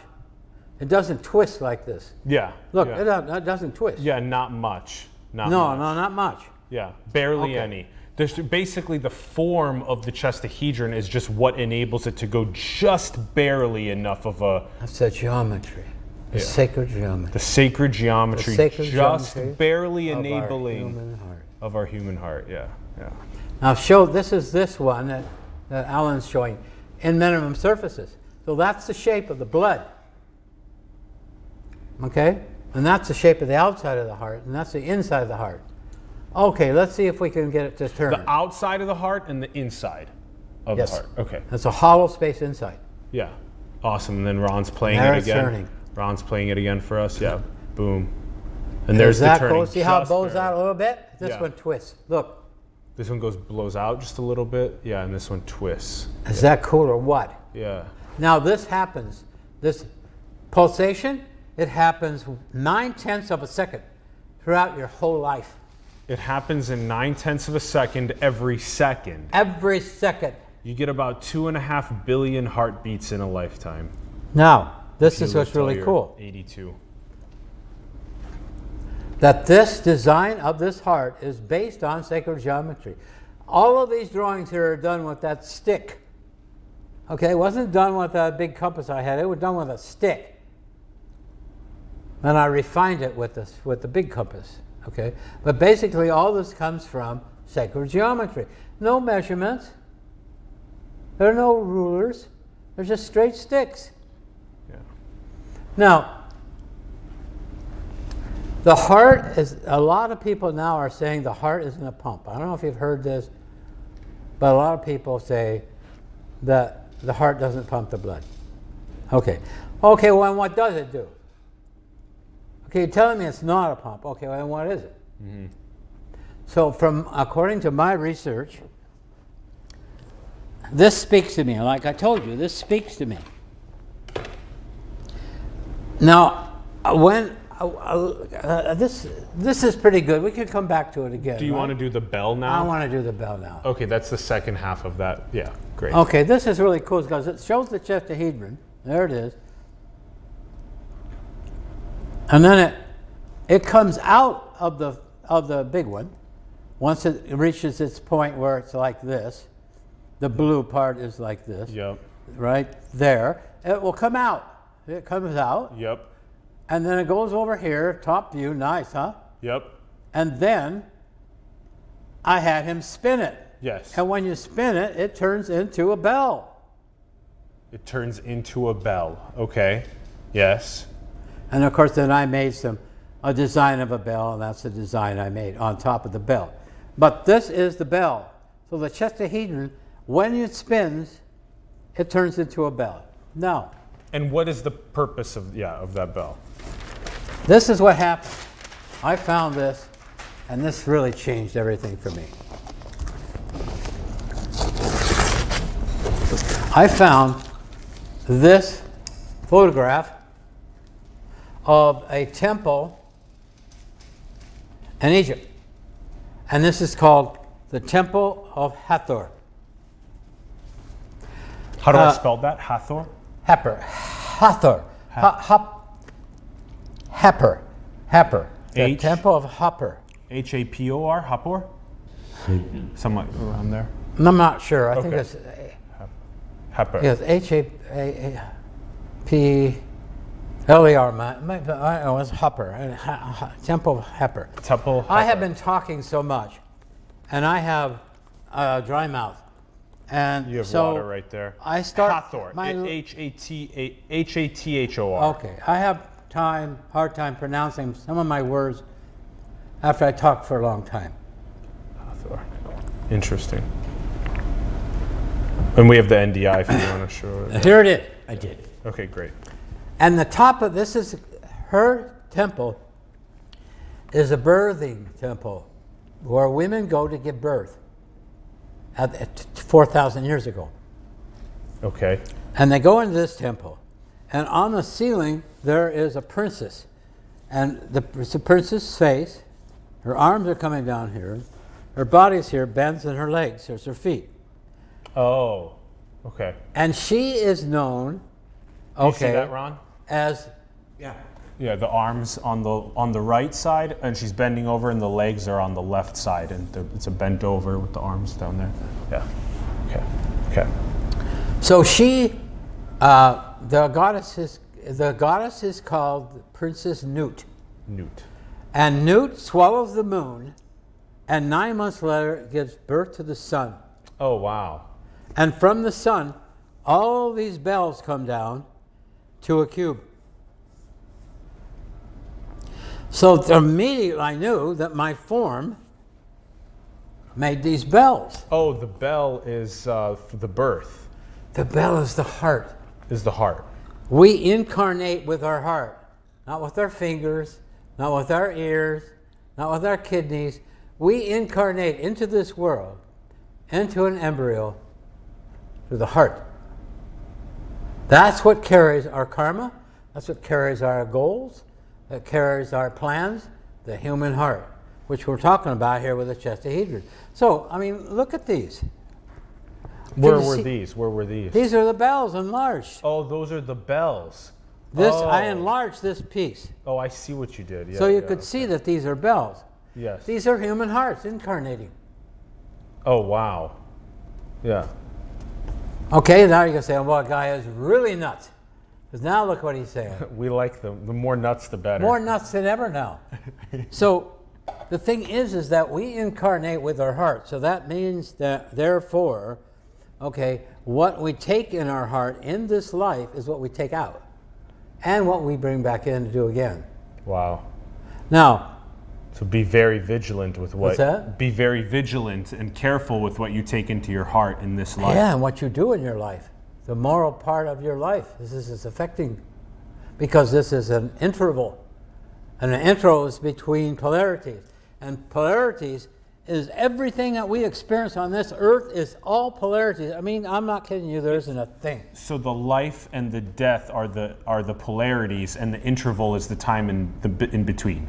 It doesn't twist like this. Yeah. Look, Yeah. it, don't- it doesn't twist. Yeah, not much. Not no, much. no, not much. Yeah, barely Okay. any. There's basically the form of the chestahedron is just what enables it to go just barely enough of a That's the geometry, the Yeah. sacred geometry. the sacred geometry, sacred just geometry barely of our enabling human heart. of our human heart. Yeah, yeah. Now show, this is this one that, that Allen's showing in minimum surfaces. So that's the shape of the blood. Okay? And that's the shape of the outside of the heart, and that's the inside of the heart. Okay, let's see if we can get it to turn. The outside of the heart and the inside of Yes. the heart. Okay. That's a hollow space inside. Yeah. Awesome. And then Ron's playing There it again. turning. Ron's playing it again for us. Yeah. Boom. And there's that the turning. See how it bows barely. out a little bit? This Yeah. one twists. Look, This one goes blows out just a little bit. Yeah, and this one twists. is that cool or what? Yeah. Now this happens. This pulsation, it happens nine tenths of a second throughout your whole life. It happens in nine tenths of a second every second. Every second. You get about two and a half billion heartbeats in a lifetime. Now, this is what's really cool. 82. That this design of this heart is based on sacred geometry. All of these drawings here are done with that stick. Okay, it wasn't done with a big compass I had. It was done with a stick. And I refined it with this with the big compass. Okay, but basically all this comes from sacred geometry. No measurements. There are no rulers. They're just straight sticks. Yeah. Now, the heart is, a lot of people now are saying the heart isn't a pump. I don't know if you've heard this, but a lot of people say that the heart doesn't pump the blood. Okay. Okay, well, and what does it do? Okay, you're telling me it's not a pump. Okay, well, then what is it? Mm-hmm. So, from according to my research, this speaks to me. Like I told you, this speaks to me. Now, when uh, this this is pretty good. We could come back to it again. Do you want to do the bell now? I want to do the bell now. Okay, that's the second half of that. Yeah, great. Okay, this is really cool because it shows the chestahedron. There it is. And then it it comes out of the of the big one. Once it reaches its point where it's like this, the blue part is like this, Yep. right there. It will come out. It comes out, Yep. And then it goes over here, top view, nice, huh? Yep. And then I had him spin it. Yes. And when you spin it, it turns into a bell. It turns into a bell. Okay. Yes. And of course, then I made some a design of a bell, and that's the design I made on top of the bell. But this is the bell. So the chestahedron, when it spins, it turns into a bell. Now, And what is the purpose of yeah of that bell? this is what happened. I found this, and this really changed everything for me. I found this photograph of a temple in Egypt. And this is called the Temple of Hathor. How do I Uh, spell that? Hathor. Happur. Hathor. Ha- hop. Happur. Happur. The H? Temple of Happur. H A P O R. Hapor. Somewhat around there. I'm not sure. I think it's Hapor. yes, H A A- P L E R. ma- ma- I don't know, it's Happur. uh, Ha- Ha- Temple of Happur. Temple. I have been talking so much, and I have a dry mouth, and You have so water right there. I start Hathor. my- H A T A H A T H O R. Okay, I have time, hard time pronouncing some of my words after I talk for a long time. Hathor. Interesting. And we have the NDI if you want to show it. Here it is. I did. Okay, great. And the top of this is her temple is a birthing temple where women go to give birth 4,000 years ago. Okay. And they go into this temple. And on the ceiling, there is a princess. And the, it's the princess's face. Her arms are coming down here. Her body's here, bends, and her legs. Here's her feet. Oh. Okay. And she is known, You okay, see that, Ron? as Yeah. Yeah, the arms on the on the right side, and she's bending over, and the legs are on the left side, and it's a bent over with the arms down there. Yeah. Okay. Okay. So she, uh, the goddess is the goddess is called Princess Nut, Newt. and Nut swallows the moon, and nine months later gives birth to the sun, Oh wow. and from the sun, all these bells come down to a cube. So immediately I knew that my form made these bells. Oh, the bell is uh, for the birth, The bell is the heart. is the heart. We incarnate with our heart, not with our fingers, not with our ears, not with our kidneys. We incarnate into this world, into an embryo, through the heart. That's what carries our karma. That's what carries our goals. That carries our plans. The human heart, which we're talking about here with the chestahedron. So, I mean, look at these. Where were see- these? Where were these? These are the bells enlarged. Oh, those are the bells. This I Oh. enlarged this piece. Oh, I see what you did. Yeah, so you yeah, could okay. see that these are bells. Yes. These are human hearts incarnating. Oh, wow. Yeah. Okay, now you can say, well, guy is really nuts. Because now look what he's saying. We like them. The more nuts, the better. More nuts than ever now. so the thing is, is that we incarnate with our heart. So that means that, therefore, okay, what we take in our heart in this life is what we take out, and what we bring back in to do again. Wow. Now, So be very vigilant with what. What's that? Be very vigilant and careful with what you take into your heart in this life. Yeah, and what you do in your life, the moral part of your life. This is, affecting, because this is an interval. And an interval is between polarities. And polarities is everything that we experience on this earth is all polarities. I mean, I'm not kidding you, there isn't a thing. So the life and the death are the are the polarities, and the interval is the time in the in between.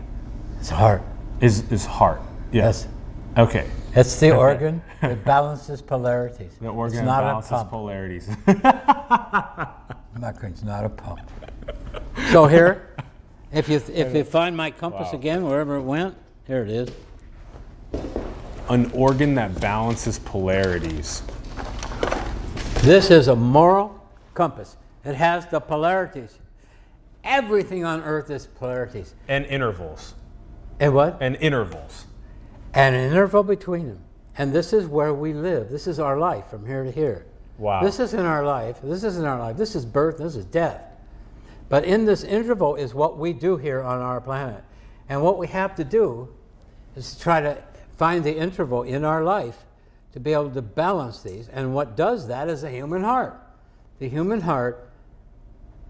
It's hard. Is is heart. Yes. Okay. It's the organ that balances polarities. The organ it's not balances a pump. polarities. It's not a pump. So here, if you if you find my compass Wow. again, wherever it went, here it is. An organ that balances polarities. This is a moral compass. It has the polarities. Everything on earth is polarities. And intervals. And what? And intervals. And an interval between them. And this is where we live. This is our life from here to here. Wow. This isn't our life. This isn't our life. This is birth. This is death. But in this interval is what we do here on our planet. And what we have to do is to try to find the interval in our life to be able to balance these. And what does that is the human heart. The human heart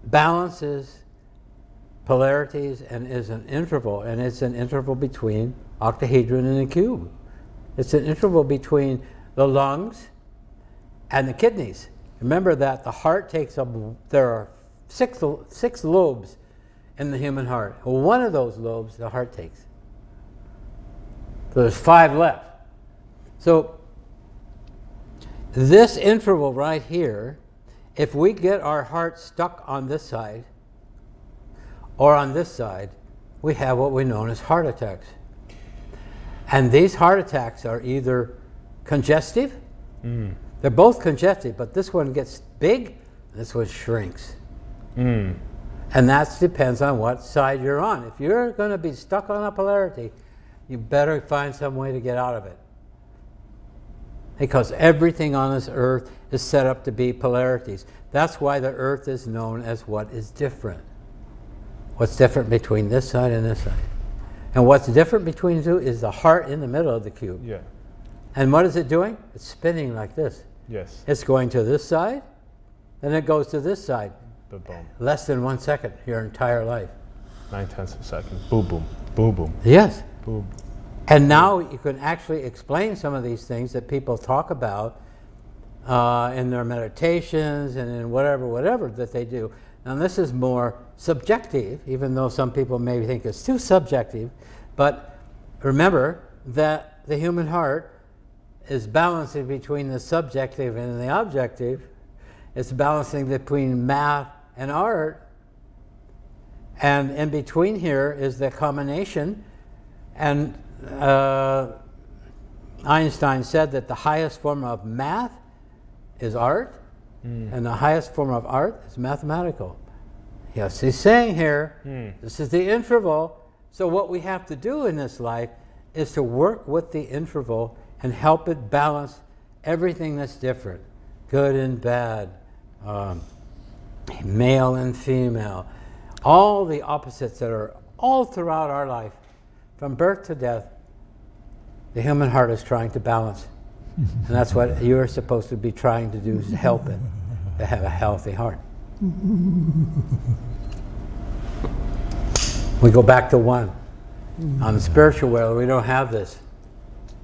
balances polarities and is an interval, and it's an interval between octahedron and a cube. It's an interval between the lungs and the kidneys. Remember that the heart takes up, there are six, six lobes in the human heart. One of those lobes the heart takes. So there's five left. So this interval right here, if we get our heart stuck on this side or on this side, we have what we know as heart attacks. And these heart attacks are either congestive, they're both congestive, but this one gets big, this one shrinks. Hmm. And that depends on what side you're on. If you're going to be stuck on a polarity, you better find some way to get out of it. Because everything on this earth is set up to be polarities. That's why the earth is known as what is different. What's different between this side and this side. And what's different between the two is the heart in the middle of the cube. Yeah. And what is it doing? It's spinning like this. Yes. It's going to this side, then it goes to this side. Boom. Less than one second, your entire life. Nine tenths of a second. Boom, boom. Boom, boom. Yes. Boom. And now you can actually explain some of these things that people talk about uh, in their meditations and in whatever, whatever that they do. Now, this is more subjective, even though some people may think it's too subjective. But remember that the human heart is balancing between the subjective and the objective. It's balancing between math and art. And in between here is the combination. And uh, Einstein said that the highest form of math is art, and the highest form of art is mathematical. Yes, he's saying here, this is the interval. So, what we have to do in this life is to work with the interval and help it balance everything that's different good and bad, um, male and female, all the opposites that are all throughout our life, from birth to death. the human heart is trying to balance. And that's what you're supposed to be trying to do is help it to have a healthy heart. We go back to one. On the spiritual world, we don't have this.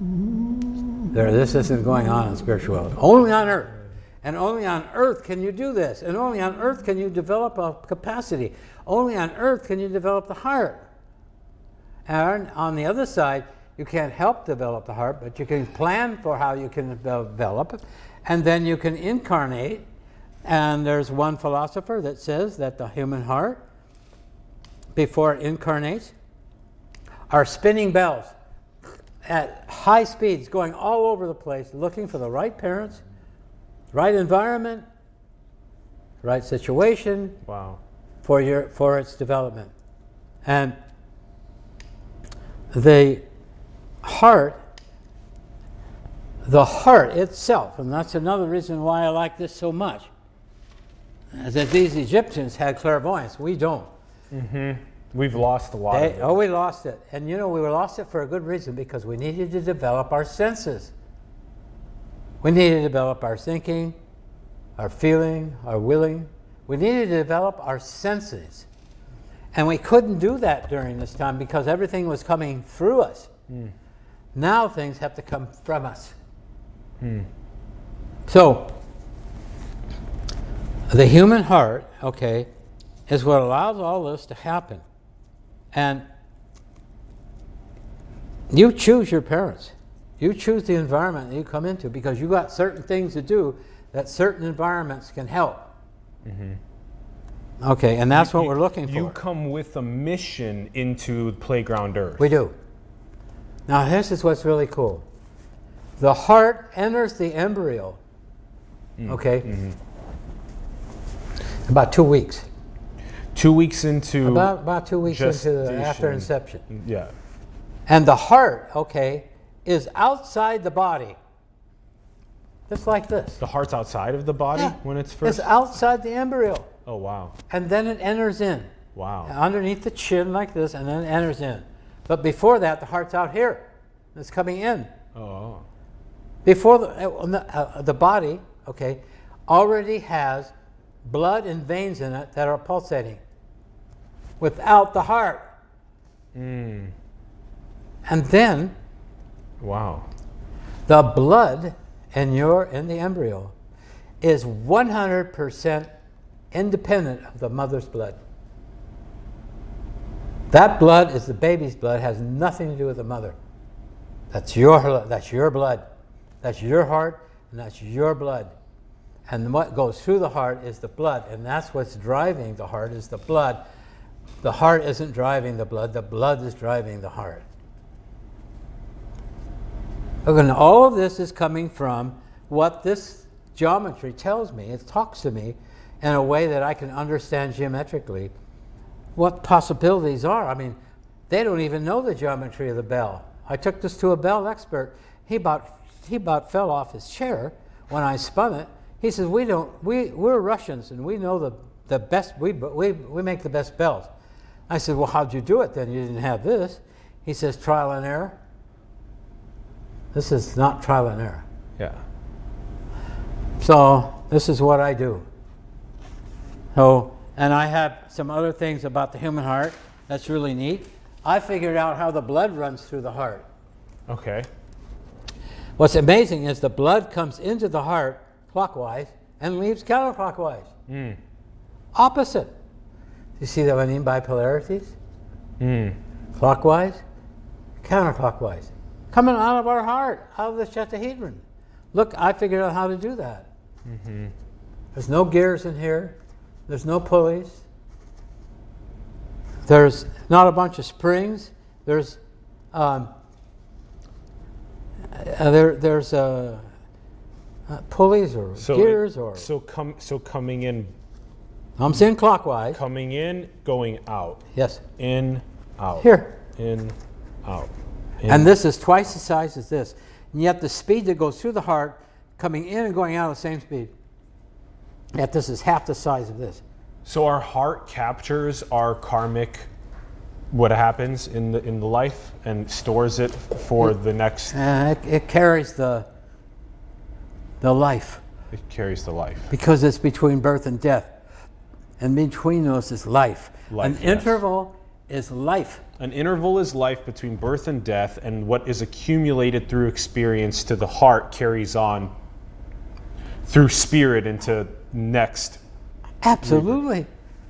There, this isn't going on in spiritual world. Only on earth. And only on earth can you do this. And only on earth can you develop a capacity. Only on earth can you develop the heart. And on the other side, you can't help develop the heart, but you can plan for how you can develop it. And then you can incarnate. And there's one philosopher that says that the human heart, before it incarnates, are spinning bells at high speeds going all over the place looking for the right parents, right environment, right situation Wow. for your for its development. And the heart the heart itself, and that's another reason why I like this so much, that these Egyptians had clairvoyance. We don't. Mm-hmm. We've lost a lot They, oh, we lost it. And you know, we lost it for a good reason because we needed to develop our senses. We needed to develop our thinking, our feeling, our willing. We needed to develop our senses. And we couldn't do that during this time because everything was coming through us. Mm. Now things have to come from us. Hmm. So, the human heart, okay, is what allows all this to happen. And you choose your parents. You choose the environment that you come into because you got certain things to do that certain environments can help. Mm-hmm. Okay, and that's what we're looking for. You come with a mission into Playground Earth. We do. Now, this is what's really cool. The heart enters the embryo, mm. okay, mm-hmm. about two weeks. Two weeks into About, about two weeks into the, after inception. Yeah. And the heart, okay, is outside the body. Just like this. The heart's outside of the body Yeah. when it's first. It's outside the embryo. oh wow. And then it enters in. Wow. Underneath the chin, like this, and then it enters in. But before that, the heart's out here. It's coming in. Oh. Before the, uh, the, uh, body, okay, already has blood and veins in it that are pulsating without the heart. Mm. And then Wow. the blood in your in the embryo is 100% independent of the mother's blood. That blood is the baby's blood, has nothing to do with the mother. That's your that's your blood. That's your heart and that's your blood. And what goes through the heart is the blood, and that's what's driving the heart is the blood. The heart isn't driving the blood, the blood is driving the heart. Again, all of this is coming from what this geometry tells me. It talks to me in a way that I can understand geometrically what possibilities are. I mean, they don't even know the geometry of the bell. I took this to a bell expert. He about, he about fell off his chair when I spun it. He says, we don't, we, we're Russians and we know the, the best, we, we, we make the best bells. I said, well, how'd you do it then? You didn't have this. He says, trial and error. This is not trial and error. Yeah. So this is what I do. So, and I have some other things about the human heart that's really neat. I figured out how the blood runs through the heart. Okay. What's amazing is the blood comes into the heart clockwise and leaves counterclockwise. Mm. Opposite. You see what I mean by polarities? Mm. Clockwise, counterclockwise. Coming out of our heart, out of the Chestahedron. Look, I figured out how to do that. Hmm. There's no gears in here. There's no pulleys. There's not a bunch of springs. There's um, uh, there, there's uh, uh, pulleys or So gears it- or so come so coming in I'm saying clockwise. coming in going out Yes, in out here. in out. in. And this is twice the size as this. And yet the speed that goes through the heart coming in and going out at the same speed. Yet this is half the size of this. so our heart captures our karmic what happens in the in the life and stores it for the next. Uh, it, it carries the the life It carries the life. because it's between birth and death, and between those is life. Life, An yes. interval is life. An interval is life between birth and death, and what is accumulated through experience to the heart carries on through spirit into next. Absolutely,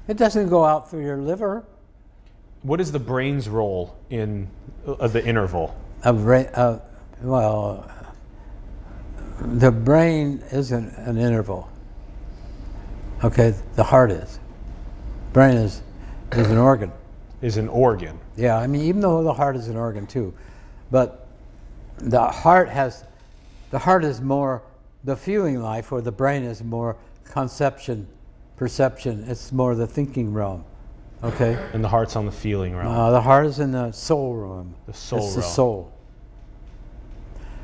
it doesn't go out through your liver. What is the brain's role in uh, the interval? A uh, well, the brain isn't an interval. Okay, the heart is. Brain is is an organ. Is an organ. Yeah, I mean, even though the heart is an organ too, but the heart has, the heart is more the feeling life, or the brain is more conception, perception. It's more the thinking realm. Okay, And the heart's on the feeling realm. uh, the heart is in the soul realm. The soul It's the soul.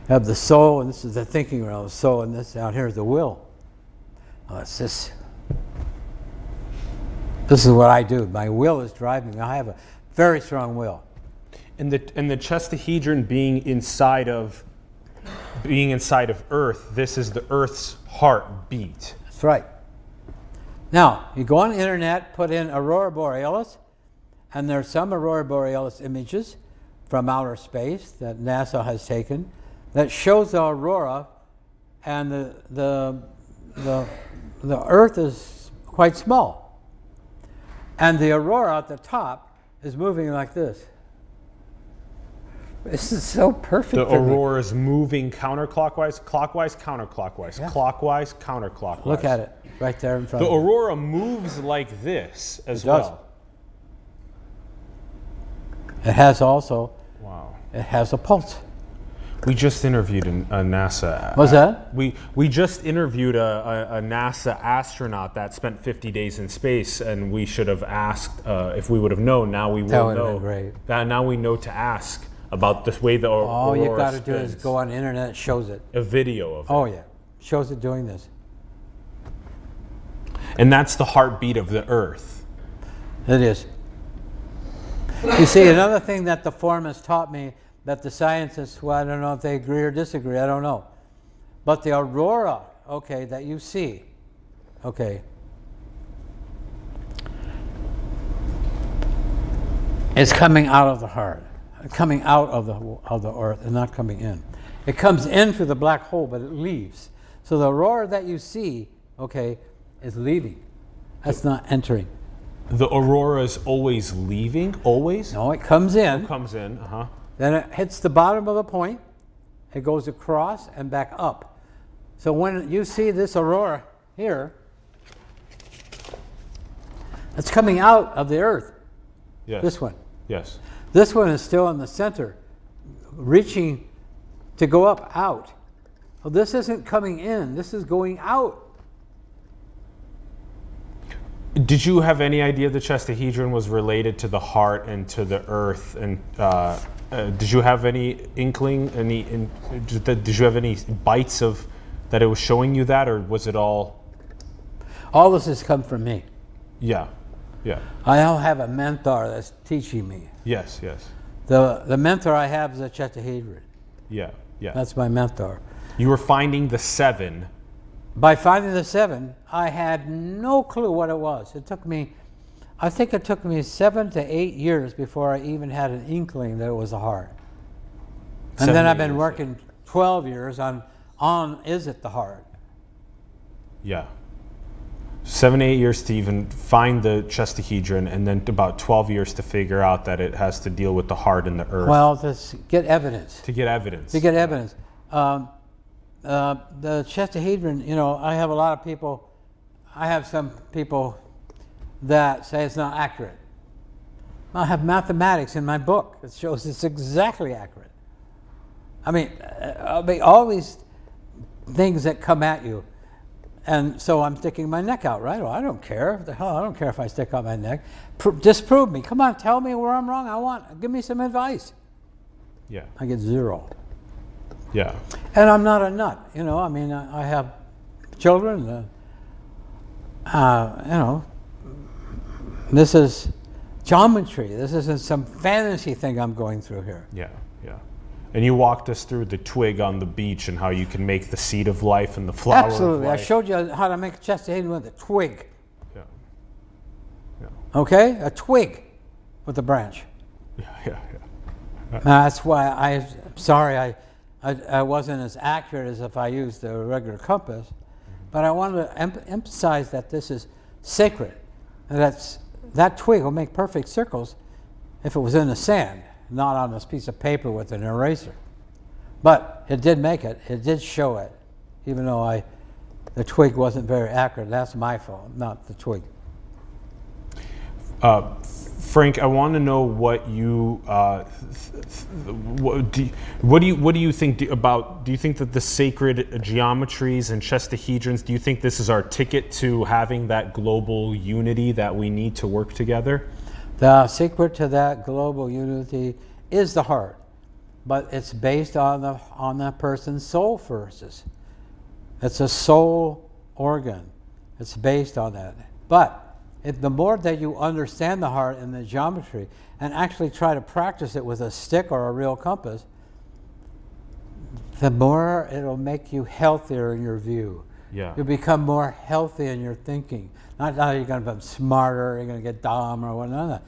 You have the soul, and this is the thinking realm. Soul, and this down here is the will. Oh, it's this. This is what I do. My will is driving me. I have a very strong will. and the and the chestahedron being inside of being inside of Earth, this is the Earth's heartbeat. Right. Now, you go on the internet, put in Aurora Borealis, and there's some Aurora Borealis images from outer space that NASA has taken that shows the aurora, and the, the, the, the Earth is quite small. And the aurora at the top is moving like this. This is so perfect. The aurora is moving counterclockwise, clockwise, counterclockwise, Yeah. clockwise, counterclockwise. Look at it right there in front The of you. aurora moves like this as It well. It has also, Wow. it has a pulse. We just interviewed a NASA. What's that? We we just interviewed a, a, a NASA astronaut that spent 50 days in space, and we should have asked uh, if we would have known. Now we will know. That now we know to ask about the way the au- All aurora you got to do is go on the internet, it shows it. a video of it. Oh, yeah. Shows it doing this. And that's the heartbeat of the Earth. It is. You see, another thing that the form has taught me that the scientists, well, I don't know if they agree or disagree, I don't know. But the aurora, okay, that you see, okay, is coming out of the heart, coming out of the, of the earth and not coming in. It comes in through the black hole, but it leaves. So the aurora that you see, okay, is leaving. That's not entering. The aurora is always leaving, always? No, it comes in. Comes in, uh huh. Then it hits the bottom of the point, it goes across and back up. So when you see this aurora here, it's coming out of the earth, Yes. this one. Yes. This one is still in the center, reaching to go up out. Well, this isn't coming in, this is going out. Did you have any idea the chestahedron was related to the heart and to the earth? And uh, uh, did you have any inkling, any? In, did you have any bites of that it was showing you that, or was it all? All this has come from me. Yeah, yeah, I now have a mentor that's teaching me. yes, yes, The, the mentor I have is a Chestahedron. yeah, yeah. That's my mentor. you were finding the seven. By finding the seven, I had no clue what it was. It took me, I think it took me seven to eight years before I even had an inkling that it was a heart. And Seven then I've been years, working 12 years on, on is it the heart? Yeah. Seven, eight years to even find the chestahedron, and then about 12 years to figure out that it has to deal with the heart and the earth. Well, to get evidence. to get evidence. To get evidence. Um, uh, the Chestahedron, you know, I have a lot of people, I have some people that say it's not accurate. I have mathematics in my book that shows it's exactly accurate. I mean, uh, I mean, all these things that come at you. And so I'm sticking my neck out, right? Well, I don't care. The hell, I don't care if I stick out my neck. Pro- disprove me. Come on, tell me where I'm wrong. I want, give me some advice. yeah, I get zero. yeah. And I'm not a nut, you know. I mean, I, I have children. Uh, uh, you know, this is geometry. This isn't some fantasy thing I'm going through here. Yeah, yeah. And you walked us through the twig on the beach and how you can make the seed of life and the flower Absolutely. I showed you how to make a chestahedron with a twig. Yeah. Yeah. Okay? A twig with a branch. Yeah, yeah, yeah. That's why I, am sorry I, I, I wasn't as accurate as if I used a regular compass, but I wanted to em- emphasize that this is sacred. And that's, that twig will make perfect circles if it was in the sand, not on this piece of paper with an eraser. But it did make it, it did show it, even though I, the twig wasn't very accurate. That's my fault, not the twig. Uh, Frank, I want to know what you uh, what, do you, what do you what do you think do, about? Do you think that the sacred geometries and chestahedrons? Do you think this is our ticket to having that global unity that we need to work together? The secret to that global unity is the heart, but it's based on the on the person's soul forces. It's a soul organ. It's based on that. But if the more that you understand the heart and the geometry and actually try to practice it with a stick or a real compass, the more it'll make you healthier in your view. Yeah. You'll become more healthy in your thinking. Not that you're going to become smarter, you're going to get dumb or whatnot.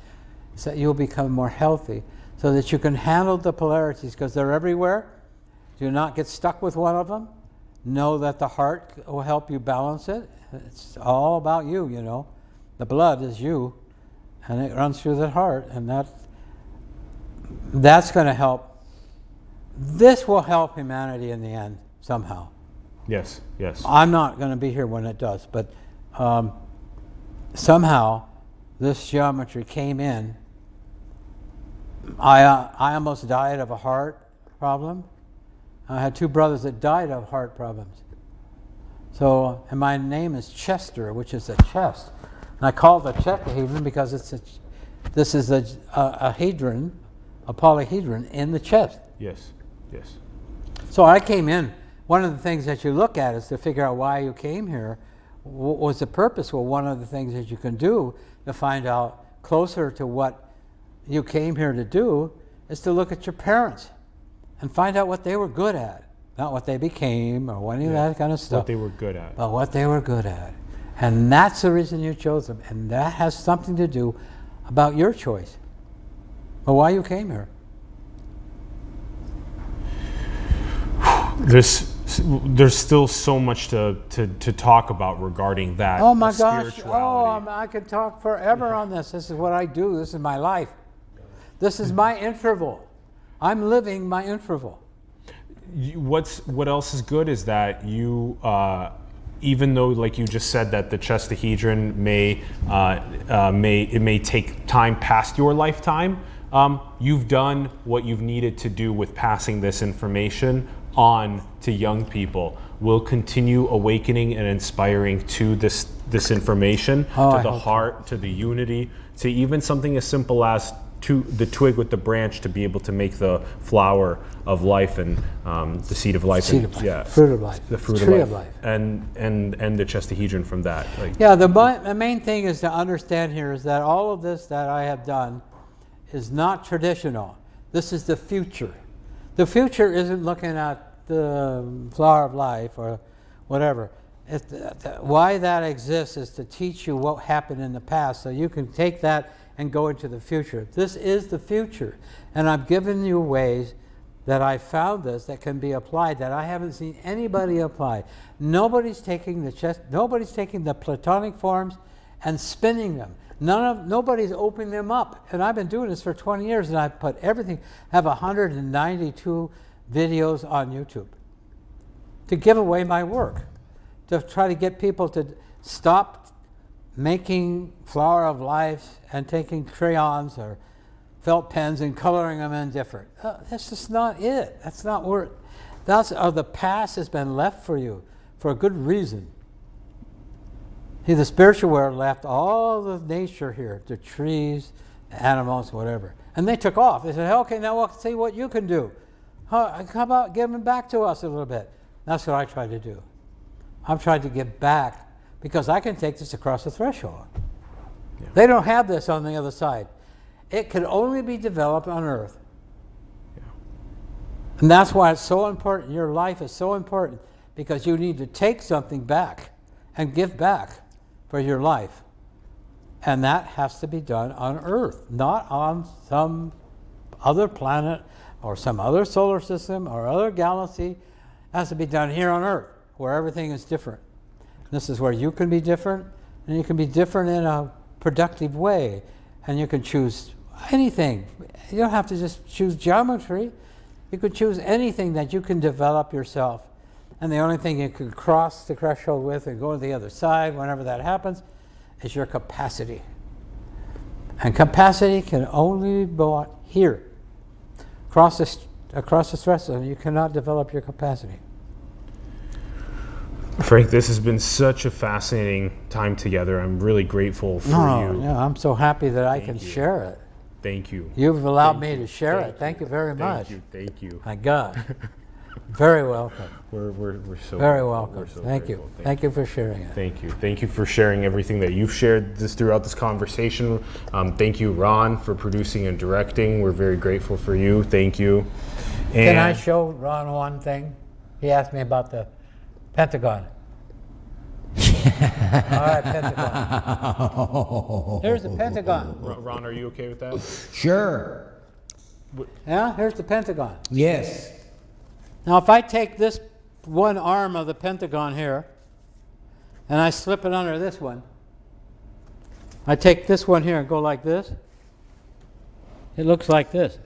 It's that you'll become more healthy so that you can handle the polarities because they're everywhere. Do not get stuck with one of them. Know that the heart will help you balance it. It's all about you, you know. The blood is you, and it runs through the heart, and that that's going to help. This will help humanity in the end somehow. Yes. Yes. I'm not going to be here when it does, but um, somehow this geometry came in. I, uh, I almost died of a heart problem. I had two brothers that died of heart problems. So, and my name is Chester, which is a chest. And I call it a chestahedron because it's a, this is a, a, a hadron, a polyhedron in the chest. yes. Yes. So I came in. One of the things that you look at is to figure out why you came here. What was the purpose? Well, one of the things that you can do to find out closer to what you came here to do is to look at your parents and find out what they were good at, not what they became or any of that kind of stuff, What they were good at. but what they were good at. And that's the reason you chose them. And that has something to do about your choice, or why you came here. There's there's still so much to, to, to talk about regarding that. Oh my gosh! Oh, um, I could talk forever on this. This is what I do. This is my life. This is my interval. I'm living my interval. you, what's what else is good is that you uh, even though like you just said that the chestahedron may uh, uh, may it may take time past your lifetime um, you've done what you've needed to do with passing this information on to young people will continue awakening and inspiring to this this information Oh, to the hope so. heart to the unity to even something as simple as to the twig with the branch to be able to make the flower of life and um, the seed of life Seed and, of life, yeah fruit of life, the fruit tree of of life, life. and and and the chestahedron from that like Yeah, the, the main thing is to understand here is that all of this that I have done is not traditional. This is the future. The future isn't looking at the um, flower of life or whatever. It, th- th- why that exists is to teach you what happened in the past so you can take that and go into the future. This is the future. And I've given you ways that I found this that can be applied that I haven't seen anybody apply. Nobody's taking the chest, nobody's taking the platonic forms and spinning them. None of nobody's opening them up. And I've been doing this for 20 years and I've put everything I have 192 videos on YouTube to give away my work. To try to get people to stop making flower of life and taking crayons or felt pens and coloring them in different. Uh, that's just not it. That's not where. That's uh, the past has been left for you for a good reason. See, the spiritual world left all the nature here, the trees, animals, whatever, and they took off. They said, "Okay, now we'll see what you can do. How about giving back to us a little bit?" That's what I try to do. I'm trying to give back because I can take this across the threshold. They don't have this on the other side. It can only be developed on Earth. And that's why it's so important. Your life is so important because you need to take something back and give back for your life. And that has to be done on Earth, not on some other planet or some other solar system or other galaxy. Has to be done here on Earth, where everything is different. This is where you can be different, and you can be different in a productive way. And you can choose anything. You don't have to just choose geometry. You could choose anything that you can develop yourself. And the only thing you can cross the threshold with and go to the other side whenever that happens is your capacity. And capacity can only be bought here. Across the, across the threshold, you cannot develop your capacity. Frank, this has been such a fascinating time together. I'm really grateful for No, you. yeah, I'm so happy that I can you. share it. Thank you. You've allowed Thank me you. to share Thank it. Thank you very much. Thank you. Thank you. My God. very welcome. We're, we're, we're so Very welcome. We're so Thank you. grateful. Thank you for sharing it. Thank you. Thank you for sharing everything that you've shared this throughout this conversation. Um, thank you, Ron, for producing and directing. We're very grateful for you. Thank you. And Can I show Ron one thing? He asked me about the Pentagon. All right, Pentagon. Here's the Pentagon. Ron, Ron, are you okay with that? Sure. Yeah, here's the Pentagon. Yes. Now, if I take this one arm of the Pentagon here and I slip it under this one, I take this one here and go like this, it looks like this.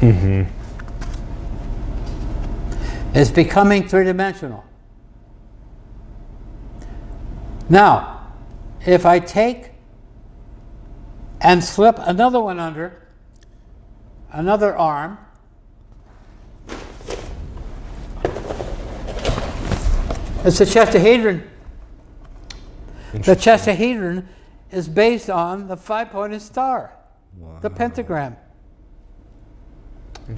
Mm-hmm. It's becoming three dimensional. Now, if I take and slip another one under, another arm, it's a chestahedron. The chestahedron is based on the five pointed star, the pentagram.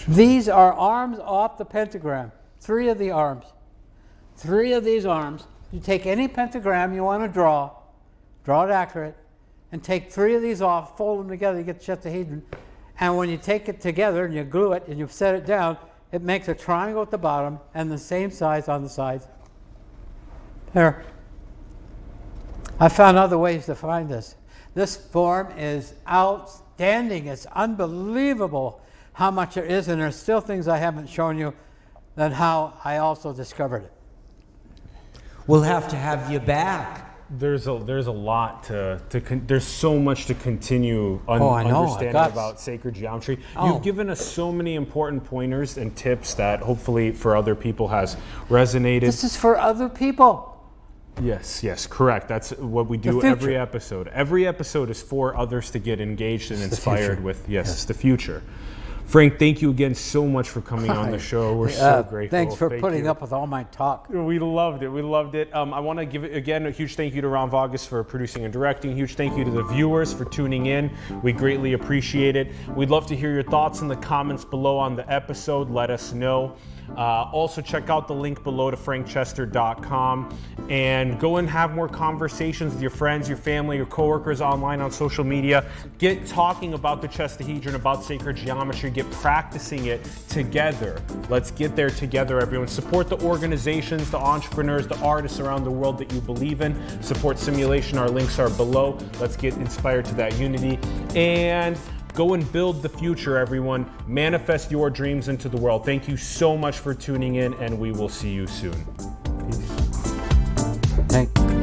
These are arms off the pentagram. Three of the arms. Three of these arms. You take any pentagram you want to draw, draw it accurate, and take three of these off, fold them together, you get the chestahedron. And when you take it together and you glue it and you set it down, it makes a triangle at the bottom and the same size on the sides. There. I found other ways to find this. This form is outstanding. It's unbelievable how much there is, and there's still things I haven't shown you than how I also discovered it. We'll have to have you back. There's a there's a lot to to con- there's so much to continue un- Oh, I know. Understanding got- about sacred geometry. Oh. You've given us so many important pointers and tips that hopefully for other people has resonated. This is for other people. Yes, yes, correct. That's what we do every episode. Every episode is for others to get engaged and inspired with. Yes, it's the future. Frank, thank you again so much for coming on the show. We're so Uh, grateful. Thanks for Thank putting you. up with all my talk. We loved it. We loved it. Um, I want to give again a huge thank you to Ron Vargas for producing and directing. Huge thank you to the viewers for tuning in. We greatly appreciate it. We'd love to hear your thoughts in the comments below on the episode. Let us know. Uh, also, check out the link below to frankchester.com and go and have more conversations with your friends, your family, your coworkers online on social media. Get talking about the Chestahedron, about sacred geometry, get practicing it together. Let's get there together, everyone. Support the organizations, the entrepreneurs, the artists around the world that you believe in. Support simulation. Our links are below. Let's get inspired to that unity. And Go and build the future, everyone. Manifest your dreams into the world. Thank you so much for tuning in, and we will see you soon. Peace. Thank